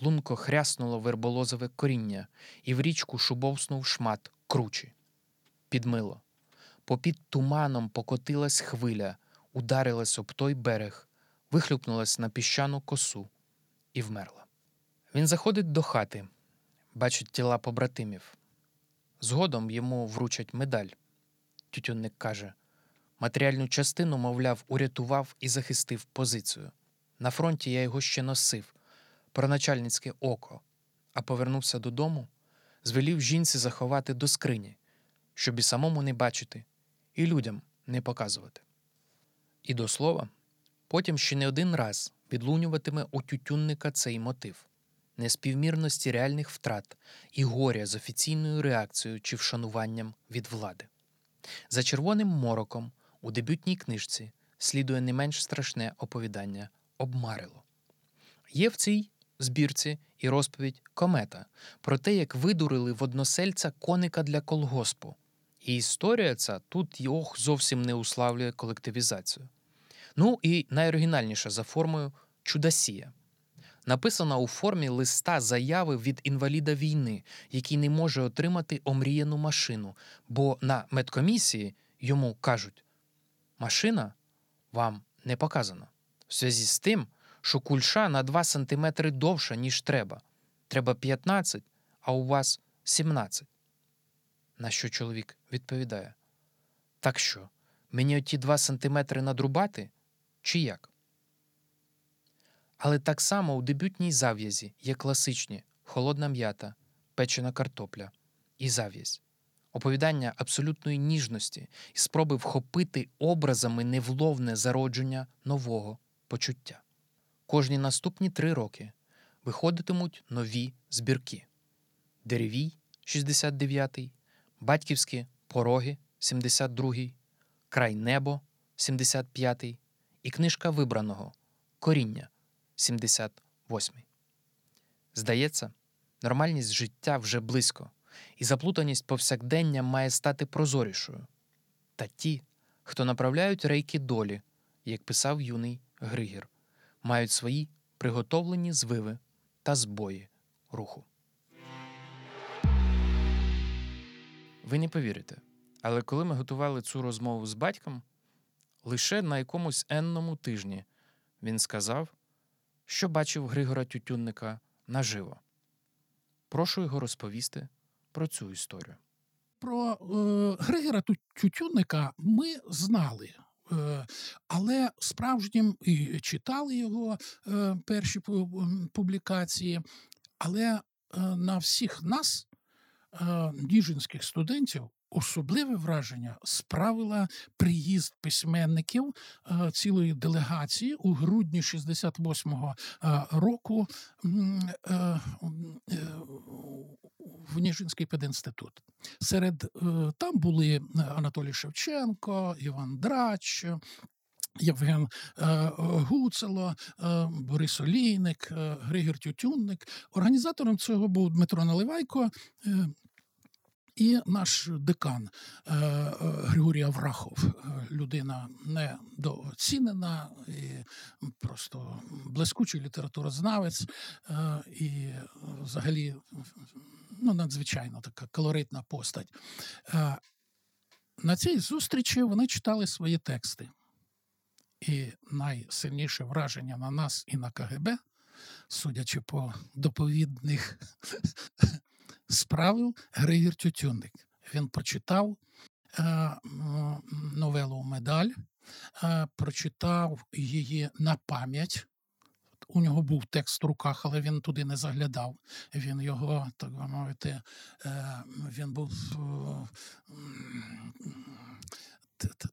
A: Лунко хряснуло верболозове коріння, і в річку шубовснув шмат кручі. Підмило. Попід туманом покотилась хвиля, ударилась об той берег, вихлюпнулась на піщану косу і вмерла. Він заходить до хати, бачить тіла побратимів. Згодом йому вручать медаль. Тютюнник каже: матеріальну частину, мовляв, урятував і захистив позицію. На фронті я його ще носив, про начальницьке око, а повернувся додому, звелів жінці заховати до скрині, щоб і самому не бачити, і людям не показувати. І до слова, потім ще не один раз відлунюватиме у тютюнника цей мотив неспівмірності реальних втрат і горя з офіційною реакцією чи вшануванням від влади. За червоним мороком у дебютній книжці слідує не менш страшне оповідання обмарило. Є в цій збірці і розповідь комета про те, як видурили в односельця коника для колгоспу. І історія ця тут йох зовсім не уславлює колективізацію. Ну і найоригінальніша за формою чудасія. Написана у формі листа заяви від інваліда війни, який не може отримати омріяну машину, бо на медкомісії йому кажуть: машина вам не показана. В зв'язку з тим, що кульша на 2 см довша, ніж треба. Треба 15, а у вас 17. На що чоловік відповідає: Так що, мені оті 2 см надрубати? Чи як? Але так само у дебютній зав'язі є класичні холодна м'ята, печена картопля і зав'язь, оповідання абсолютної ніжності і спроби вхопити образами невловне зародження нового почуття. Кожні наступні три роки виходитимуть нові збірки: Деревій 69-й, Батьківські пороги 72-й, Край небо 75-й і книжка вибраного Коріння 78-й. Здається, нормальність життя вже близько, і заплутаність повсякдення має стати прозорішою. Та ті, хто направляють рейки долі, як писав юний Григір, мають свої приготовлені звиви та збої руху. Ви не повірите, але коли ми готували цю розмову з батьком, лише на якомусь енному тижні він сказав, що бачив Григора Тютюнника наживо. Прошу його розповісти про цю історію.
B: Про е, Григора Тютюнника ми знали. Е, але справжнім і читали його е, перші публікації. Але е, на всіх нас, ніжинських студентів, Особливе враження справила приїзд письменників цілої делегації у грудні 68-го року в Ніжинський пединститут. Серед там були Анатолій Шевченко, Іван Драч. Євген Гуцало, Борис Олійник, Григір Тютюнник. Організатором цього був Дмитро Наливайко, і наш декан е, е, Григорій Аврахов, е, людина недооцінена і просто блискучий літературознавець, і взагалі ну, надзвичайно така колоритна постать. На цій зустрічі вони читали свої тексти. І найсильніше враження на нас і на КГБ, судячи по доповідних справив Григір Тютюнник. Він прочитав е, новелу Медаль, е, прочитав її на пам'ять. У нього був текст в руках, але він туди не заглядав. Він його, так би мовити, е, він був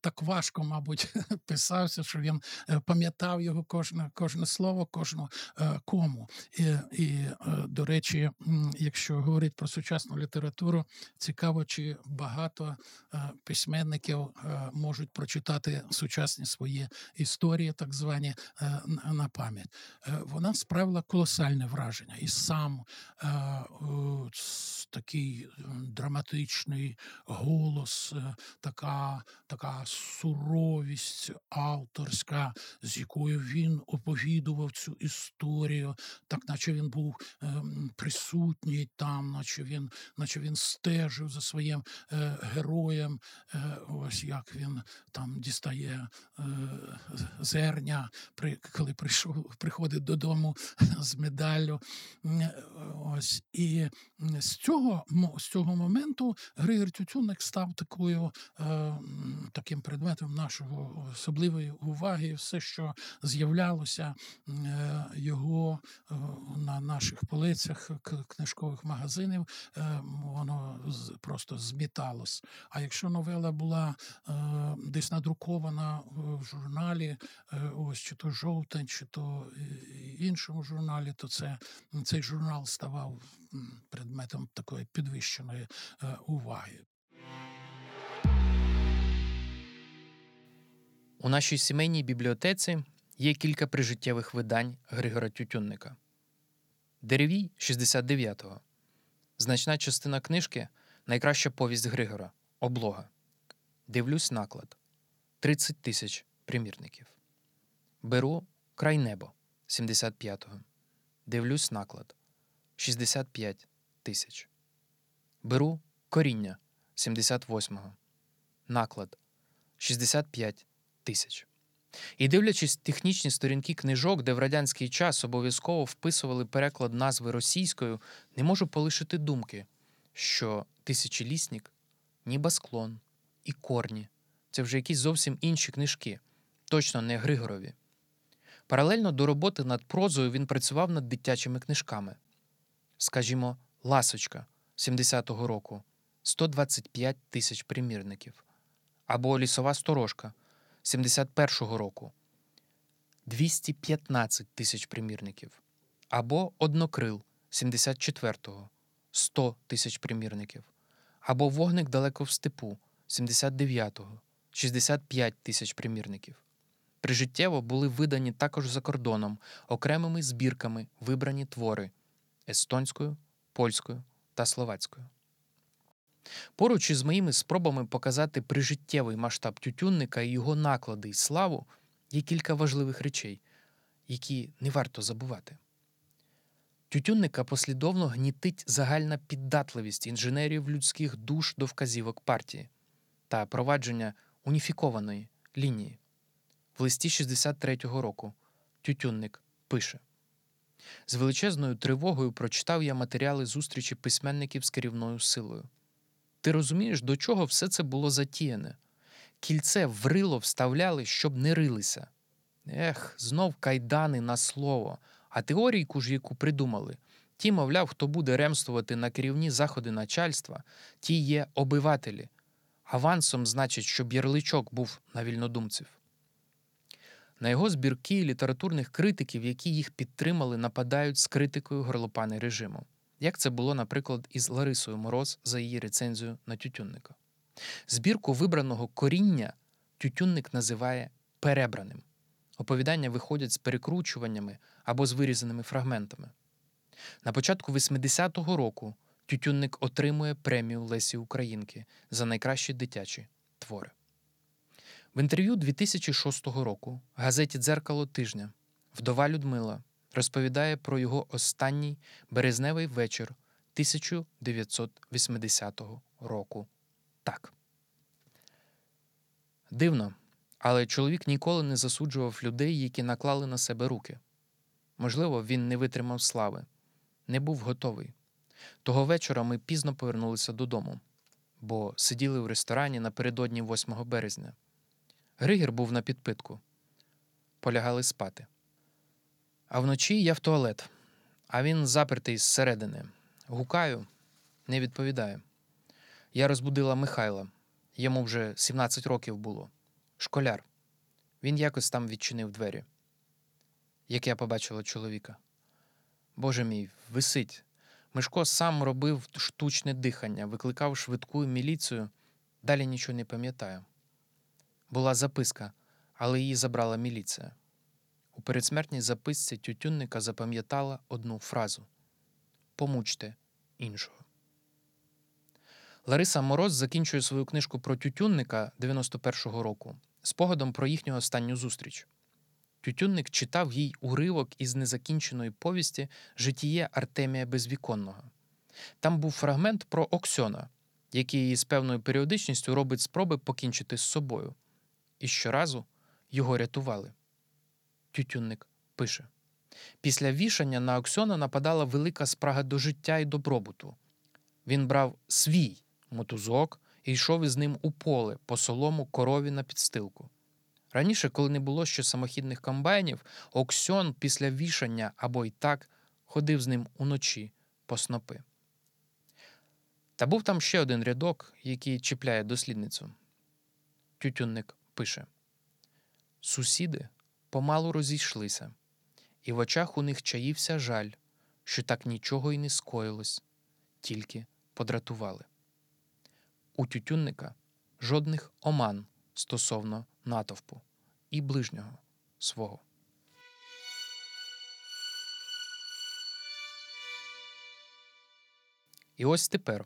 B: так важко, мабуть, писався, що він е, пам'ятав його кожне кожне слово, кожну е, кому. І, і, е, до речі, якщо говорити про сучасну літературу, цікаво, чи багато письменників можуть прочитати сучасні свої історії, так звані на пам'ять. Вона справила колосальне враження, і сам такий драматичний голос, така така суровість авторська, з якою він оповідував цю історію, так наче він був е, присутній там, наче він, наче він стежив за своїм е, героєм. Е, ось як він там дістає е, зерня, при, коли прийшов, приходить додому з медаллю. Ось і з цього з цього моменту Григор Тютюник став такою е, таким предметом нашого особливої уваги. Все, що з'являлося е, його е, на наших полицях книжкових магазинів, е, воно просто зміталось. А якщо новела була десь надрукована в журналі, ось чи то жовтень, чи то іншому журналі, то це цей журнал ставав предметом такої підвищеної уваги.
A: У нашій сімейній бібліотеці є кілька прижиттєвих видань Григора Тютюнника. Деревій 69-го. Значна частина книжки Найкраща повість Григора. Облога. Дивлюсь наклад 30 тисяч примірників. Беру край небо 75-го. Дивлюсь наклад 65 тисяч. Беру коріння 78-го. Наклад 65 тисяч. І дивлячись технічні сторінки книжок, де в радянський час обов'язково вписували переклад назви російською, не можу полишити думки, що тисячоліснік, нібасклон і корні це вже якісь зовсім інші книжки, точно не Григорові. Паралельно до роботи над прозою він працював над дитячими книжками. Скажімо, Ласочка 70-го року 125 тисяч примірників, або Лісова сторожка 71-го року 215 тисяч примірників, або Однокрил 74-го 100 тисяч примірників, або Вогник далеко в степу 79-го 65 тисяч примірників. Прижиттєво були видані також за кордоном окремими збірками вибрані твори естонською, польською та словацькою. Поруч із моїми спробами показати прижиттєвий масштаб тютюнника і його наклади й славу є кілька важливих речей, які не варто забувати. Тютюнника послідовно гнітить загальна піддатливість інженерів людських душ до вказівок партії та провадження уніфікованої лінії. В листі 63-го року Тютюнник пише з величезною тривогою прочитав я матеріали зустрічі письменників з керівною силою. Ти розумієш, до чого все це було затіяне? Кільце в рило вставляли, щоб не рилися. Ех, знов кайдани на слово, а теорійку ж, яку придумали. Ті, мовляв, хто буде ремствувати на керівні заходи начальства, ті є обивателі. Авансом значить, щоб ярличок був на вільнодумців. На його збірки літературних критиків, які їх підтримали, нападають з критикою горлопани режиму, як це було, наприклад, із Ларисою Мороз за її рецензію на Тютюнника. Збірку вибраного коріння Тютюнник називає перебраним. Оповідання виходять з перекручуваннями або з вирізаними фрагментами. На початку 80-го року Тютюнник отримує премію Лесі Українки за найкращі дитячі твори. В інтерв'ю 2006 року газеті Дзеркало тижня вдова Людмила розповідає про його останній березневий вечір 1980 року. Так. Дивно, але чоловік ніколи не засуджував людей, які наклали на себе руки. Можливо, він не витримав слави, не був готовий. Того вечора ми пізно повернулися додому, бо сиділи в ресторані напередодні 8 березня. Григір був на підпитку. Полягали спати. А вночі я в туалет, а він запертий зсередини. Гукаю, не відповідає. Я розбудила Михайла. Йому вже 17 років було. Школяр. Він якось там відчинив двері. Як я побачила чоловіка. Боже мій, висить. Мишко сам робив штучне дихання, викликав швидку міліцію. Далі нічого не пам'ятаю. Була записка, але її забрала міліція. У передсмертній записці тютюнника запам'ятала одну фразу Помучте іншого. Лариса Мороз закінчує свою книжку про Тютюнника 91-го року спогадом про їхню останню зустріч. Тютюнник читав їй уривок із незакінченої повісті Житіє Артемія Безвіконного. Там був фрагмент про Оксьона, який з певною періодичністю робить спроби покінчити з собою. І щоразу його рятували. Тютюнник пише: після вішання на Оксьона нападала велика спрага до життя і добробуту. Він брав свій мотузок і йшов із ним у поле по солому корові на підстилку. Раніше, коли не було ще самохідних комбайнів, Оксьон після вішання або й так ходив з ним уночі по снопи. Та був там ще один рядок, який чіпляє дослідницю. Тютюнник пише: Сусіди помалу розійшлися, і в очах у них чаївся жаль, що так нічого й не скоїлось, тільки подратували. У тютюнника жодних оман стосовно натовпу і ближнього свого. І ось тепер,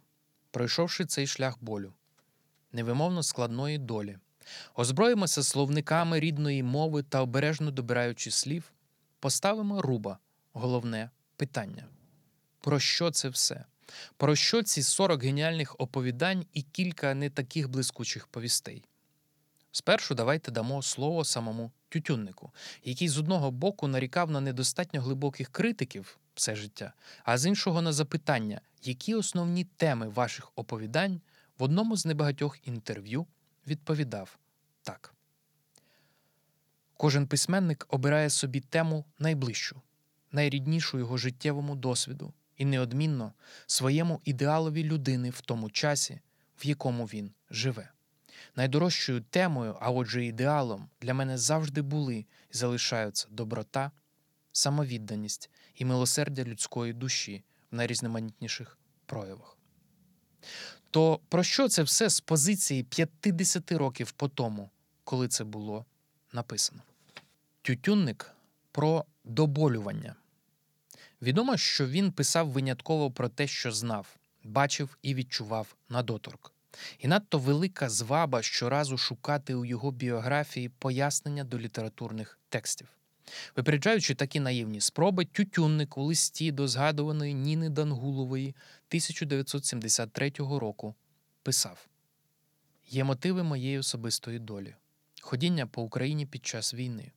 A: пройшовши цей шлях болю, невимовно складної долі, озброїмося словниками рідної мови та обережно добираючи слів, поставимо руба головне питання: про що це все? Про що ці 40 геніальних оповідань і кілька не таких блискучих повістей? Спершу давайте дамо слово самому тютюннику, який з одного боку нарікав на недостатньо глибоких критиків все життя, а з іншого на запитання, які основні теми ваших оповідань в одному з небагатьох інтерв'ю відповідав так. Кожен письменник обирає собі тему найближчу, найріднішу його життєвому досвіду і неодмінно своєму ідеалові людини в тому часі, в якому він живе. Найдорожчою темою, а отже, ідеалом, для мене завжди були і залишаються доброта, самовідданість і милосердя людської душі в найрізноманітніших проявах. То про що це все з позиції 50 років по тому, коли це було написано? Тютюнник про доболювання. Відомо, що він писав винятково про те, що знав, бачив і відчував на доторк. І надто велика зваба щоразу шукати у його біографії пояснення до літературних текстів. Випереджаючи такі наївні спроби, Тютюнник у листі до згадуваної Ніни Дангулової 1973 року писав: Є мотиви моєї особистої долі, ходіння по Україні під час війни,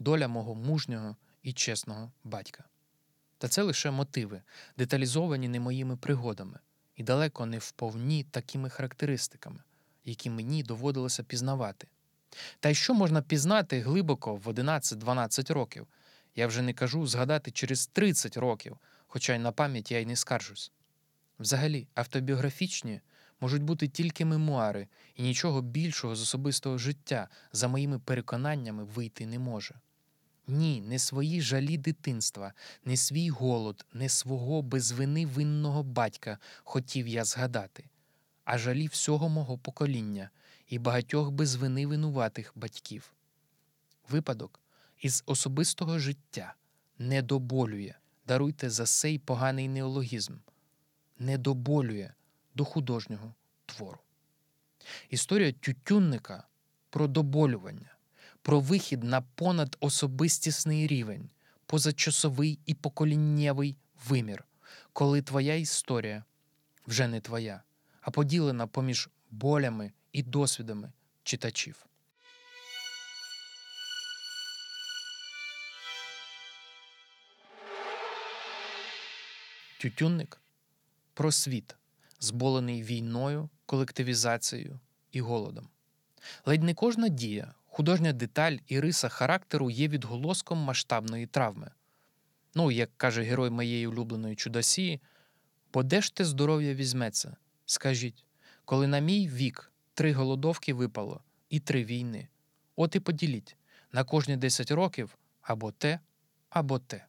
A: доля мого мужнього і чесного батька. Та це лише мотиви, деталізовані не моїми пригодами і далеко не вповні такими характеристиками, які мені доводилося пізнавати. Та й що можна пізнати глибоко в 11-12 років? Я вже не кажу згадати через 30 років, хоча й на пам'ять я й не скаржусь. Взагалі, автобіографічні можуть бути тільки мемуари, і нічого більшого з особистого життя за моїми переконаннями вийти не може. Ні, не свої жалі дитинства, не свій голод, не свого без вини винного батька хотів я згадати, а жалі всього мого покоління і багатьох без вини винуватих батьків. Випадок із особистого життя не доболює, даруйте за сей поганий неологізм, не доболює до художнього твору. Історія тютюнника про доболювання про вихід на понадособистісний рівень, позачасовий і поколіннєвий вимір, коли твоя історія вже не твоя, а поділена поміж болями і досвідами читачів. Тютюнник про світ, зболений війною, колективізацією і голодом. Ледь не кожна дія, художня деталь і риса характеру є відголоском масштабної травми. Ну, як каже герой моєї улюбленої чудосії, бо де здоров'я візьметься? Скажіть, коли на мій вік три голодовки випало і три війни. От і поділіть на кожні 10 років або те, або те.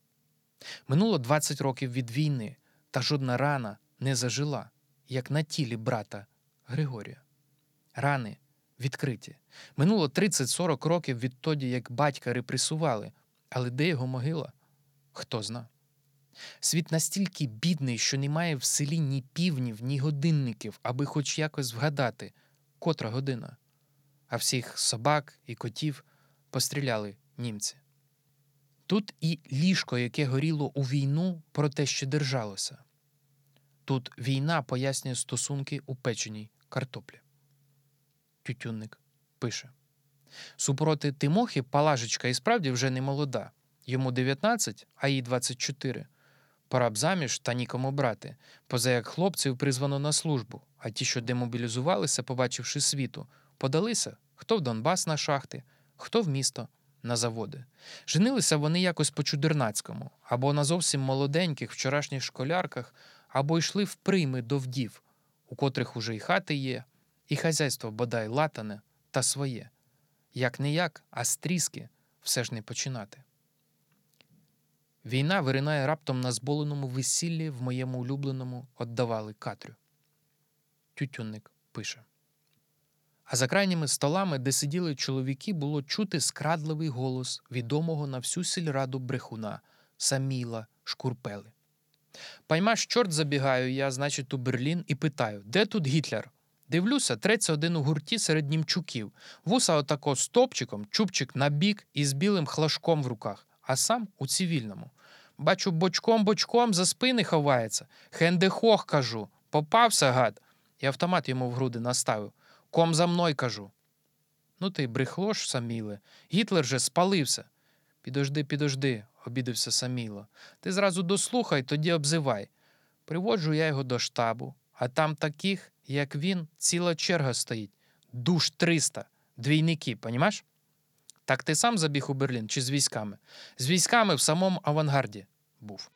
A: Минуло 20 років від війни, та жодна рана не зажила, як на тілі брата Григорія. Рани відкриті. Минуло 30-40 років відтоді, як батька репресували, але де його могила? Хто зна. Світ настільки бідний, що немає в селі ні півнів, ні годинників, аби хоч якось вгадати, котра година. А всіх собак і котів постріляли німці. Тут і ліжко, яке горіло у війну, проте ще держалося. Тут війна пояснює стосунки у печеній картоплі. Тютюнник пише: Супроти Тимохи Палажечка і справді вже не молода. Йому 19, а їй 24. Пора б заміж та нікому брати, поза як хлопців призвано на службу, а ті, що демобілізувалися, побачивши світу, подалися хто в Донбас на шахти, хто в місто на заводи. Женилися вони якось по чудернацькому, або на зовсім молоденьких вчорашніх школярках, або йшли в прийми до вдів, у котрих уже й хати є, і хазяйство бодай латане та своє. Як не як, а стріски все ж не починати. Війна виринає раптом на зболеному весіллі в моєму улюбленому отдавали Катрю. Тютюнник пише. А за крайніми столами, де сиділи чоловіки, було чути скрадливий голос відомого на всю сільраду брехуна Саміла Шкурпели. Поймаш, чорт забігаю, я, значить, у Берлін і питаю, де тут Гітлер? Дивлюся, треться один у гурті серед німчуків. Вуса отако стопчиком, чубчик на бік і з білим флажком в руках, а сам у цивільному. Бачу, бочком-бочком за спини ховається. Hände hoch, кажу. Попався, гад. І автомат йому в груди наставив. Komm за мною кажу. Ну ти брехло ж, Саміле. Гітлер же спалився. Підожди, підожди, обідався Саміло. Ти зразу дослухай, тоді обзивай. Приводжу я його до штабу, а там таких, як він, ціла черга стоїть. Душ 300. Двійники, понімаєш? Так ти сам забіг у Берлін чи з військами? З військами в самому авангарді був.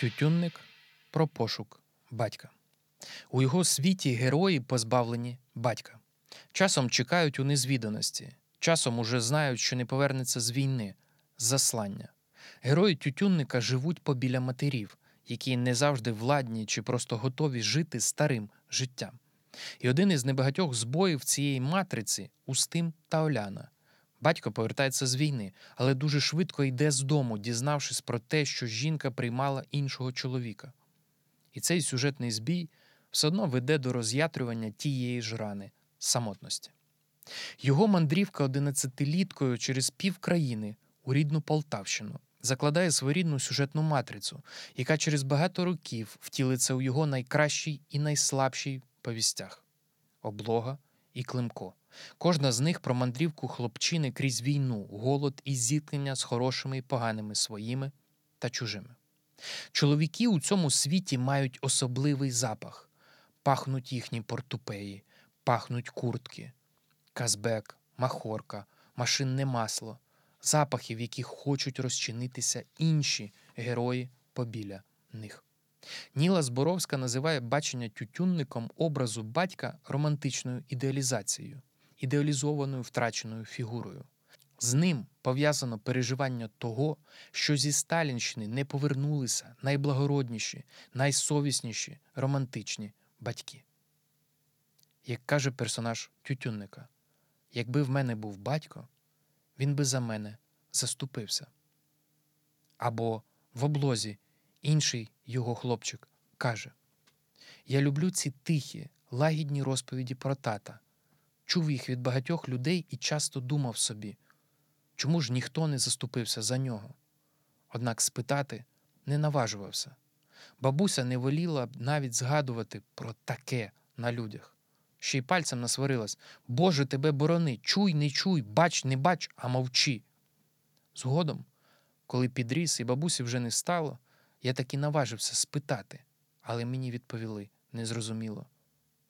A: Тютюнник про пошук батька. У його світі герої позбавлені батька. Часом чекають у незвіданості, часом уже знають, що не повернеться з війни, заслання. Герої тютюнника живуть побіля матерів, які не завжди владні чи просто готові жити старим життям. І один із небагатьох збоїв цієї матриці Устим та Оляна. Батько повертається з війни, але дуже швидко йде з дому, дізнавшись про те, що жінка приймала іншого чоловіка. І цей сюжетний збій все одно веде до роз'ятрювання тієї ж рани самотності. Його мандрівка одинадцятиліткою через пів країни у рідну Полтавщину закладає своєрідну сюжетну матрицю, яка через багато років втілиться у його найкращій і найслабшій повістях облога і Климко. Кожна з них про мандрівку хлопчини крізь війну, голод і зіткнення з хорошими і поганими своїми та чужими. Чоловіки у цьому світі мають особливий запах, пахнуть їхні портупеї, пахнуть куртки, казбек, махорка, машинне масло, запахів, які хочуть розчинитися інші герої побіля них. Ніла Зборовська називає бачення тютюнником образу батька романтичною ідеалізацією, ідеалізованою втраченою фігурою. З ним пов'язано переживання того, що зі Сталінщини не повернулися найблагородніші, найсовісніші романтичні батьки. Як каже персонаж Тютюнника, якби в мене був батько, він би за мене заступився. Або в облозі інший його хлопчик каже: Я люблю ці тихі, лагідні розповіді про тата, чув їх від багатьох людей і часто думав собі, чому ж ніхто не заступився за нього. Однак спитати не наважувався. Бабуся не воліла б навіть згадувати про таке на людях. Ще й пальцем насварилась Боже тебе борони, чуй, не чуй, бач, не бач, а мовчи. Згодом, коли підріс і бабусі вже не стало, я таки наважився спитати, але мені відповіли незрозуміло.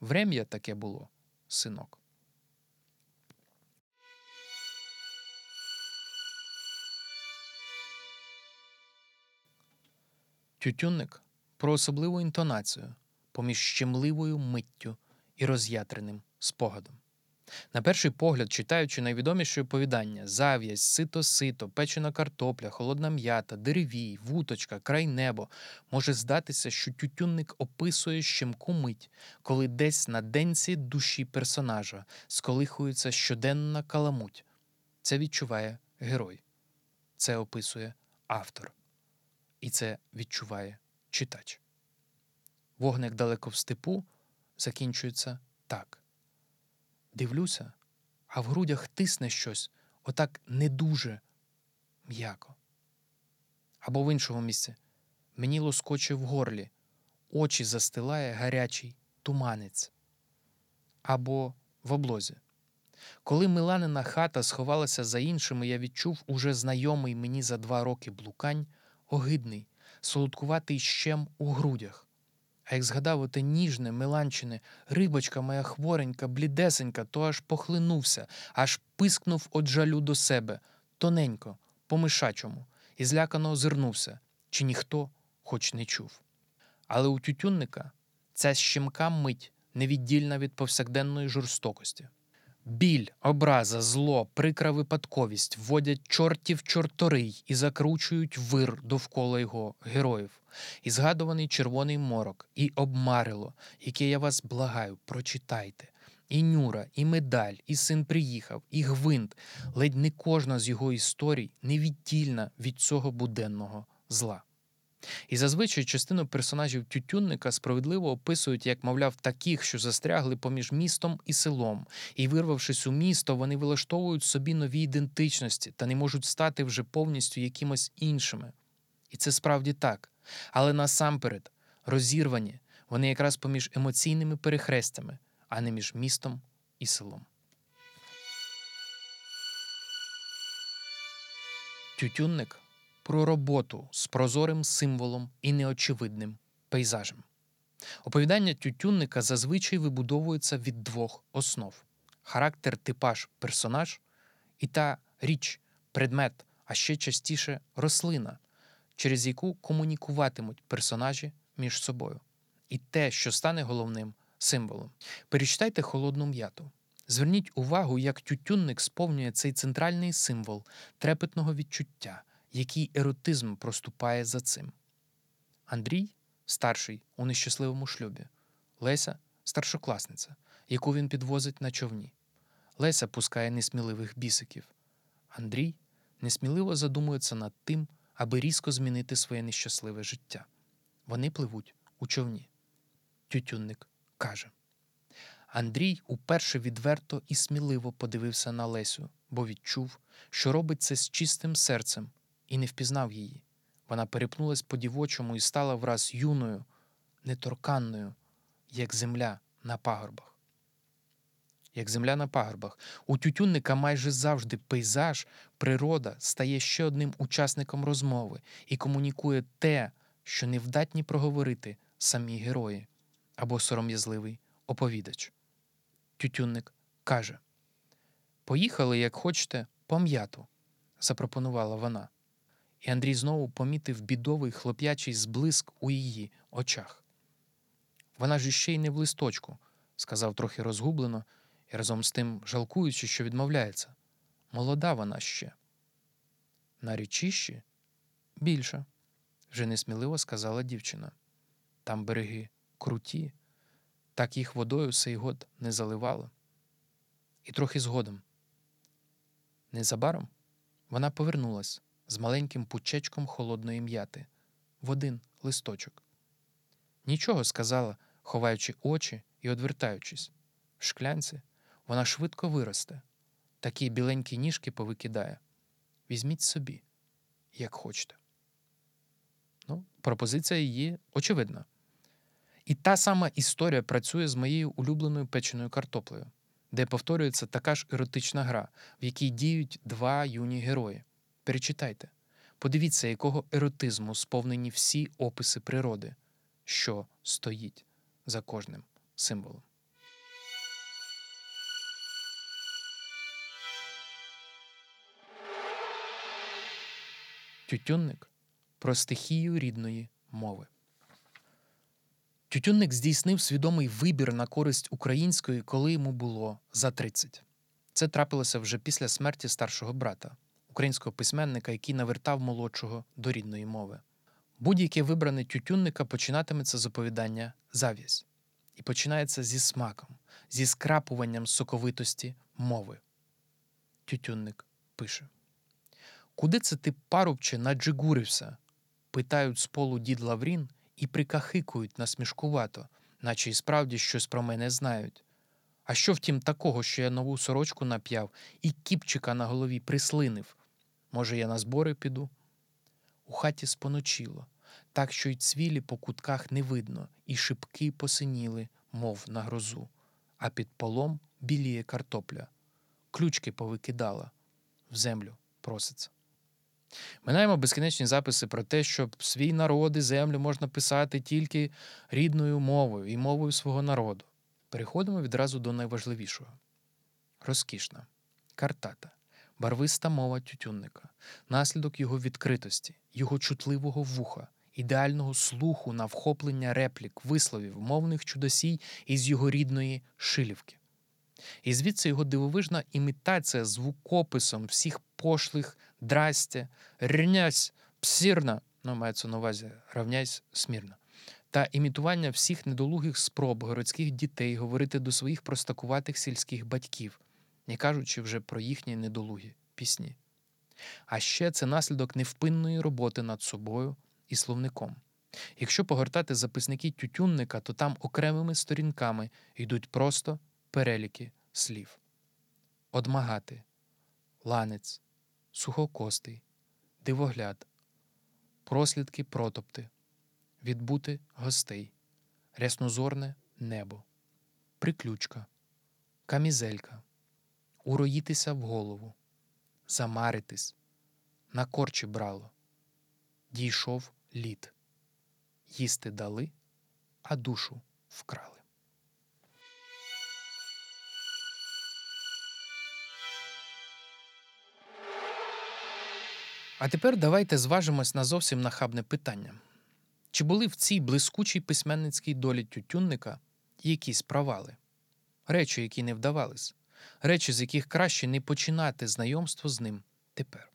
A: Врем'я таке було, синок. Тютюнник про особливу інтонацію поміж щемливою миттю і роз'ятреним спогадом. На перший погляд, читаючи найвідоміші оповідання: зав'язь, сито-сито, печена картопля, холодна м'ята, деревій, вуточка, край небо, може здатися, що тютюнник описує щемку мить, коли десь на денці душі персонажа сколихується щоденна каламуть. Це відчуває герой, це описує автор, і це відчуває читач. Вогник далеко в степу закінчується так. Дивлюся, а в грудях тисне щось отак не дуже м'яко. Або в іншому місці мені лоскоче в горлі, очі застилає гарячий туманець. Або в облозі. Коли Миланина хата сховалася за іншими, я відчув уже знайомий мені за два роки блукань, огидний, солодкуватий щем у грудях. А як згадав оте ніжне, миланчине, рибочка моя хворенька, блідесенька, то аж похлинувся, аж пискнув од жалю до себе, тоненько, по мишачому, і злякано озирнувся, чи ніхто хоч не чув. Але у тютюнника ця щемка мить невіддільна від повсякденної жорстокості. Біль, образа, зло, прикра випадковість вводять чортів чорторий і закручують вир довкола його героїв, і згадуваний червоний морок, і обмарило, яке я вас благаю, прочитайте. І Нюра, і медаль, і син приїхав, і гвинт. Ледь не кожна з його історій невіддільна від цього буденного зла. І зазвичай частину персонажів тютюнника справедливо описують як, мовляв, таких, що застрягли поміж містом і селом, і, вирвавшись у місто, вони вилаштовують собі нові ідентичності та не можуть стати вже повністю якимось іншими. І це справді так. Але насамперед, розірвані вони якраз поміж емоційними перехрестями, а не між містом і селом. Тютюнник про роботу з прозорим символом і неочевидним пейзажем. Оповідання тютюнника зазвичай вибудовується від двох основ: характер, типаж, персонаж і та річ, предмет, а ще частіше рослина, через яку комунікуватимуть персонажі між собою, і те, що стане головним символом. Перечитайте холодну м'яту. Зверніть увагу, як тютюнник сповнює цей центральний символ трепетного відчуття, який еротизм проступає за цим. Андрій старший у нещасливому шлюбі, Леся старшокласниця, яку він підвозить на човні. Леся пускає несміливих бісиків. Андрій несміливо задумується над тим, аби різко змінити своє нещасливе життя. Вони пливуть у човні. Тютюнник каже. Андрій уперше відверто і сміливо подивився на Лесю, бо відчув, що робить це з чистим серцем, і не впізнав її. Вона перепнулась по дівочому і стала враз юною, неторканною, як земля на пагорбах. Як земля на пагорбах, у тютюнника майже завжди пейзаж, природа стає ще одним учасником розмови і комунікує те, що не вдатні проговорити самі герої або сором'язливий оповідач. Тютюнник каже: Поїхали, як хочете, по м'яту, запропонувала вона і Андрій знову помітив бідовий хлоп'ячий зблиск у її очах. Вона ж іще й не в листочку, сказав трохи розгублено і разом з тим жалкуючи, що відмовляється. Молода вона ще. На річищі більше, вже несміливо сказала дівчина. Там береги круті, так їх водою сей год не заливало. І трохи згодом. Незабаром вона повернулась з маленьким пучечком холодної м'яти в один листочок. Нічого сказала, ховаючи очі і одвертаючись. В шклянці вона швидко виросте, такі біленькі ніжки повикидає. Візьміть собі, як хочете. Ну, Пропозиція її очевидна. І та сама історія працює з моєю улюбленою печеною картоплею, де повторюється така ж еротична гра, в якій діють два юні герої. Перечитайте, подивіться, якого еротизму сповнені всі описи природи, що стоїть за кожним символом. Тютюнник про стихію рідної мови. Тютюнник здійснив свідомий вибір на користь української, коли йому було за 30. Це трапилося вже після смерті старшого брата, українського письменника, який навертав молодшого до рідної мови. Будь-яке вибране тютюнника починатиметься з оповідання зав'язь і починається зі смаком, зі скрапуванням соковитості мови. Тютюнник пише: Куди це ти, парубче, наджигурився? питають з полу дід Лаврін і прикахикують насмішкувато, наче й справді щось про мене знають. А що втім такого, що я нову сорочку нап'яв і кіпчика на голові прислинив? Може, я на збори піду? У хаті споночило, так що й цвілі по кутках не видно, і шибки посиніли, мов на грозу, а під полом біліє картопля, ключки повикидала, в землю проситься. Минаємо безкінечні записи про те, що свій народ і землю можна писати тільки рідною мовою і мовою свого народу. Переходимо відразу до найважливішого: розкішна, картата, барвиста мова тютюнника, наслідок його відкритості, його чутливого вуха, ідеального слуху на вхоплення реплік, висловів, мовних чудосій із його рідної шилівки. І звідси його дивовижна імітація звукописом всіх пошлих драстя, рнясь, псірна, ну, мається на увазі равняйсь смірна, та імітування всіх недолугих спроб городських дітей говорити до своїх простакуватих сільських батьків, не кажучи вже про їхні недолугі пісні. А ще це наслідок невпинної роботи над собою і словником. Якщо погортати записники тютюнника, то там окремими сторінками йдуть просто переліки слів: одмагати, ланець, сухокостий, дивогляд, прослідки протопти, відбути гостей, ряснозорне небо, приключка, камізелька, уроїтися в голову, замаритись, на корчі брало, дійшов лід, їсти дали, а душу вкрали. А тепер давайте зважимось на зовсім нахабне питання: чи були в цій блискучій письменницькій долі тютюнника якісь провали, речі, які не вдавались, речі, з яких краще не починати знайомство з ним тепер?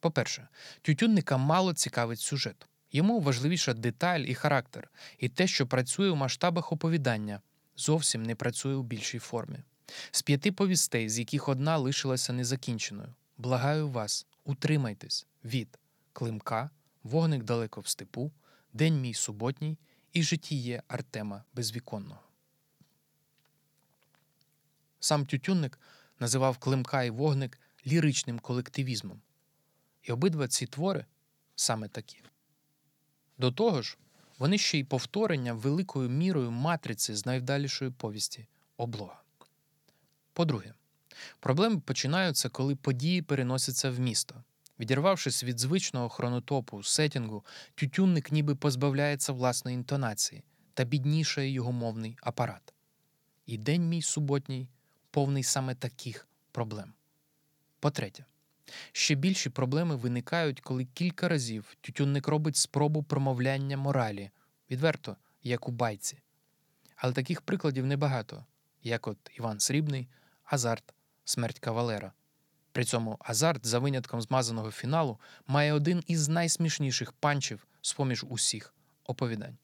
A: По-перше, тютюнника мало цікавить сюжет. Йому важливіша деталь і характер, і те, що працює у масштабах оповідання, зовсім не працює у більшій формі. З п'яти повістей, з яких одна лишилася незакінченою. Благаю вас, утримайтесь від Климка, Вогник далеко в степу, День мій суботній і житіє Артема Безвіконного. Сам Тютюнник називав Климка і вогник ліричним колективізмом. І обидва ці твори саме такі. До того ж, вони ще й повторення великою мірою матриці з найвдалішої повісті облога. По-друге, проблеми починаються, коли події переносяться в місто. Відірвавшись від звичного хронотопу, сетінгу, тютюнник ніби позбавляється власної інтонації та біднішає його мовний апарат. І день мій суботній повний саме таких проблем. По-третє, ще більші проблеми виникають, коли кілька разів тютюнник робить спробу промовляння моралі, відверто, як у байці. Але таких прикладів небагато, як от Іван Срібний, Азарт, Смерть Кавалера. При цьому азарт, за винятком змазаного фіналу, має один із найсмішніших панчів з поміж усіх оповідань.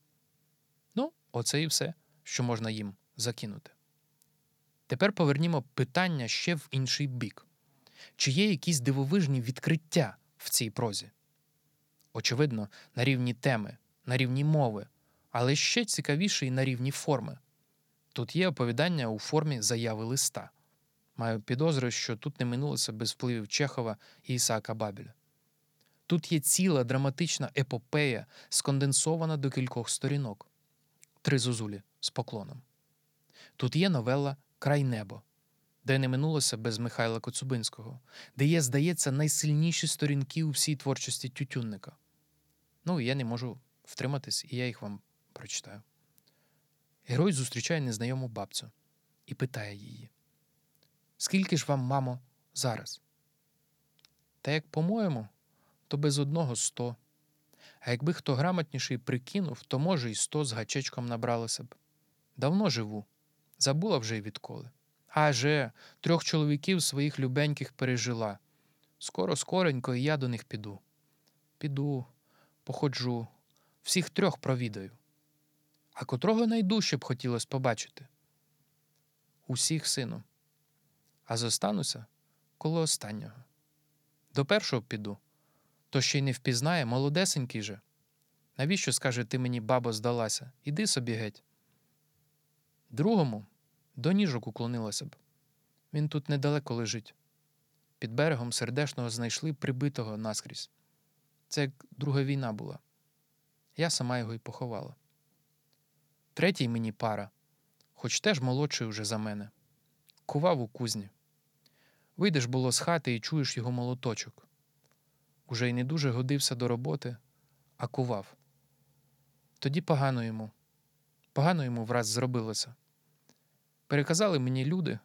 A: Ну, оце і все, що можна їм закинути. Тепер повернімо питання ще в інший бік: чи є якісь дивовижні відкриття в цій прозі? Очевидно, на рівні теми, на рівні мови, але ще цікавіше і на рівні форми. Тут є оповідання у формі заяви листа. Маю підозру, що тут не минулося без впливів Чехова і Ісаака Бабеля. Тут є ціла драматична епопея, сконденсована до кількох сторінок, три зозулі з поклоном. Тут є новела Край небо, де не минулося без Михайла Коцубинського, де є, здається, найсильніші сторінки у всій творчості тютюнника. Ну, я не можу втриматись, і я їх вам прочитаю. Герой зустрічає незнайому бабцю і питає її. Скільки ж вам, мамо, зараз? Та як по-моєму, то без одного сто. А якби хто грамотніший прикинув, то може і сто з гачечком набралося б. Давно живу, забула вже й відколи. Аже, трьох чоловіків своїх любеньких пережила. Скоро, скоренько, і я до них піду. Піду, походжу, всіх трьох провідаю. А котрого найдужче б хотілося побачити? Усіх, сину. А зостануся коло останнього. До першого піду, то ще й не впізнає, молодесенький же. Навіщо, скаже, ти мені, бабо, здалася? Іди собі геть. Другому до ніжок уклонилася б. Він тут недалеко лежить. Під берегом сердешного знайшли прибитого наскрізь. Це як друга війна була. Я сама його й поховала. Третій мені пара, хоч теж молодший уже за мене. Кував у кузні. Вийдеш було з хати і чуєш його молоточок. Уже й не дуже годився до роботи, а кував. Тоді погано йому, погано йому враз зробилося. Переказали мені люди,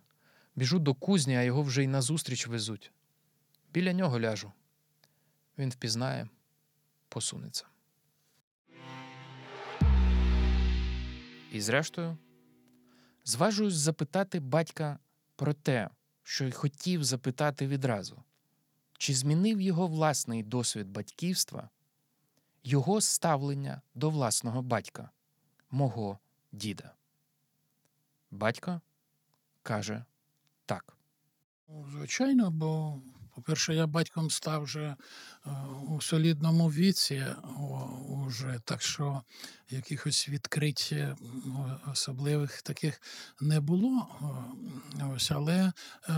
A: біжу до кузні, а його вже й назустріч везуть. Біля нього ляжу. Він впізнає, посунеться. І зрештою, зважуюсь запитати батька про те, що й хотів запитати відразу, чи змінив його власний досвід батьківства, його ставлення до власного батька, мого діда. Батько каже так.
B: Ну, Звичайно, бо, по-перше, я батьком став вже е, у солідному віці, уже, так що якихось відкриття м, особливих таких не було. Ось, але е,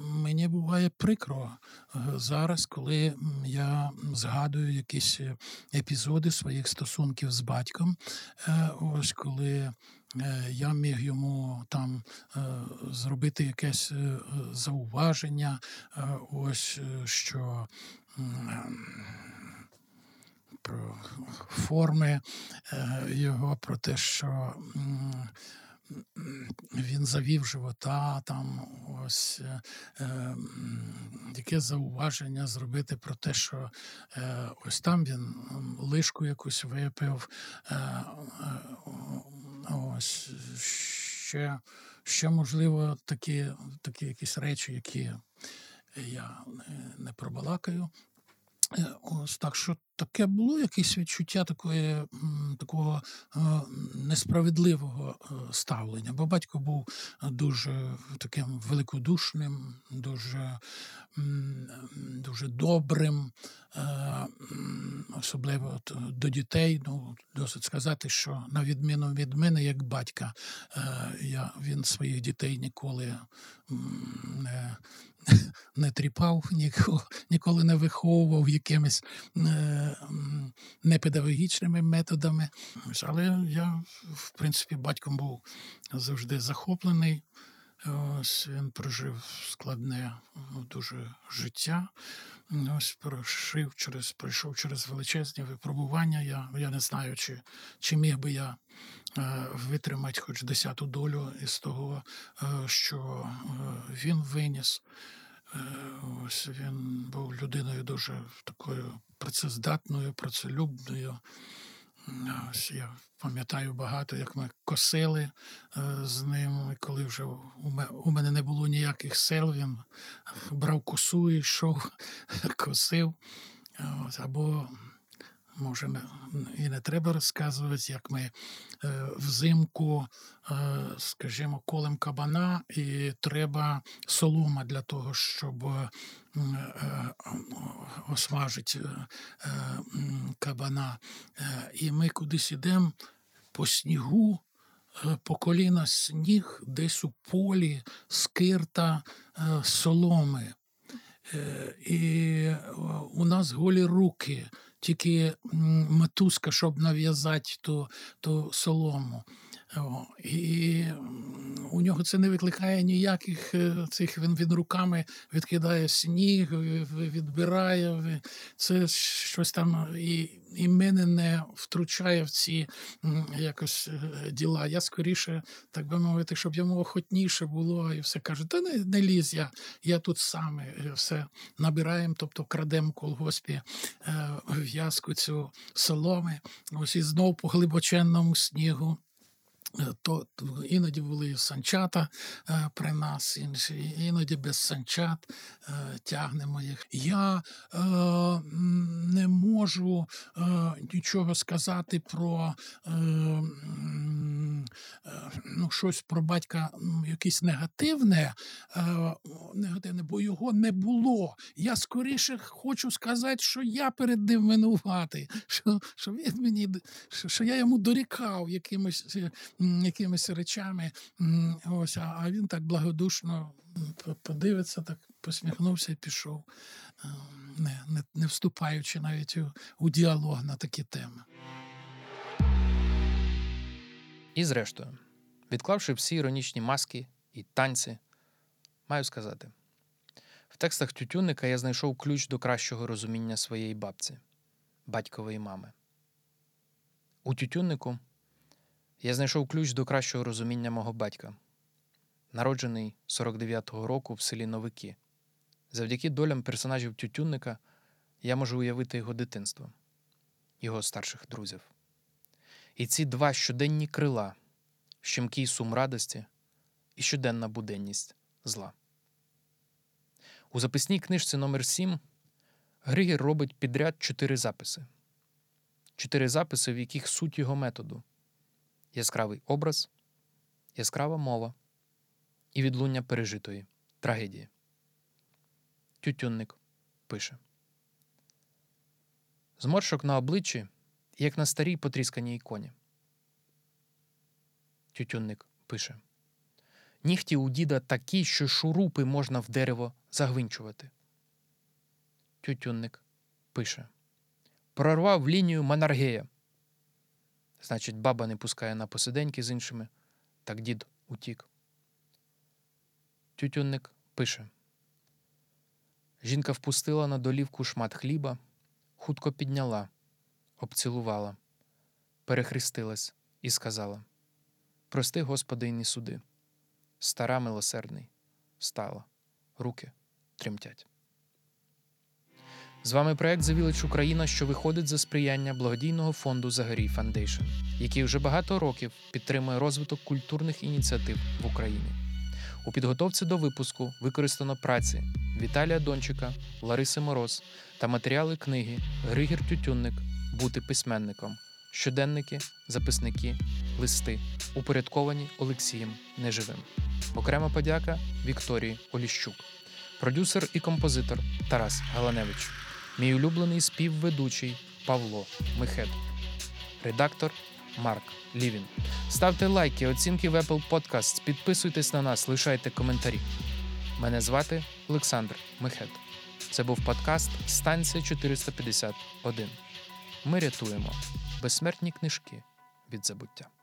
B: мені буває прикро е, зараз, коли я згадую якісь е, епізоди своїх стосунків з батьком. Е, Ось коли е, я міг йому там е, зробити якесь е, зауваження, е, ось е, що про форми е, його, про те, що він завів живота, там ось е, е, яке зауваження зробити про те, що е, ось там він лишку якусь випив. Е, е, Ось ще, ще можливо, такі, такі якісь речі, які я не, не пробалакаю. Е, Ось так що таке було якесь відчуття такої, такого е, несправедливого е, ставлення. Бо батько був дуже таким великодушним, дуже, дуже добрим, е, особливо до дітей. Ну, досить сказати, що на відміну від мене, як батька, е, я, він своїх дітей ніколи не, не тріпав, ніколи, ніколи не виховував якимись е, непедагогічними методами. Але я, в принципі, батьком був завжди захоплений. Ось він прожив складне ну, дуже життя. Ось пройшов через, пройшов через величезні випробування. Я, я не знаю, чи, чи міг би я е, витримати хоч десяту долю із того, е, що е, він виніс. Ось він був людиною дуже такою працездатною, працелюбною. Ось я пам'ятаю багато, як ми косили е, з ним, коли вже у мене не було ніяких сил, він брав косу і йшов, косив. Ось, або, може, і не треба розказувати, як ми е, взимку, е, скажімо, колем кабана, і треба солома для того, щоб е, осмажити кабана. І ми кудись ідемо по снігу, по коліна сніг, десь у полі, скирта соломи. І у нас голі руки, тільки мотузка, щоб нав'язати ту, ту солому. І у нього це не викликає ніяких е, цих. Він, він руками відкидає сніг, відбирає. Це щось там і, і мене не втручає в ці якось е, діла. Я скоріше, так би мовити, щоб йому охотніше було, і все каже: та не, не лізь, я, я тут сам все набираємо, тобто крадемо колгоспі е, в'язку цю соломи. Ось і знов по глибоченному снігу. То іноді були санчата е, при нас, інші, іноді без санчат е, тягнемо їх. Я е, не можу е, нічого сказати про е, е, ну, щось про батька, якесь негативне, негативне, бо його не було. Я скоріше хочу сказати, що я перед ним винуватий, що, що він мені що, що я йому дорікав якимось, якимись речами. Ось, а, він так благодушно подивиться, так посміхнувся і пішов, не, не, не вступаючи навіть у, у діалог на такі теми.
A: І зрештою, відклавши всі іронічні маски і танці, маю сказати: в текстах Тютюнника я знайшов ключ до кращого розуміння своєї бабці, батькової мами. У Тютюннику я знайшов ключ до кращого розуміння мого батька, народжений 49-го року в селі Новики. Завдяки долям персонажів Тютюнника я можу уявити його дитинство, його старших друзів. І ці два щоденні крила, щемкий сум радості і щоденна буденність зла. У записній книжці номер 7 Григір робить підряд чотири записи. Чотири записи, в яких суть його методу: яскравий образ, яскрава мова і відлуння пережитої трагедії. Тютюнник пише: Зморшок на обличчі як на старій потрісканій іконі. Тютюнник пише: Нігті у діда такі, що шурупи можна в дерево загвинчувати. Тютюнник пише: Прорвав лінію Манаргея. Значить, баба не пускає на посиденьки з іншими, так дід утік. Тютюнник пише: Жінка впустила на долівку шмат хліба, хутко підняла обцілувала, перехрестилась і сказала: Прости, Господи, і не суди. Стара милосердний, стала, руки тремтять. З вами проект The Village Україна, що виходить за сприяння благодійного фонду Zagoriy Foundation, який вже багато років підтримує розвиток культурних ініціатив в Україні. У підготовці до випуску використано праці Віталія Дончика, Лариси Мороз та матеріали книги Григір Тютюнник Бути письменником, щоденники, записники, листи, упорядковані Олексієм Неживим. Окрема подяка Вікторії Оліщук, продюсер і композитор Тарас Галаневич, мій улюблений співведучий Павло Михет, редактор Марк Лівін. Ставте лайки, оцінки в Apple Podcasts, підписуйтесь на нас, лишайте коментарі. Мене звати Олександр Михет. Це був подкаст Станція 451. Ми рятуємо безсмертні книжки від забуття.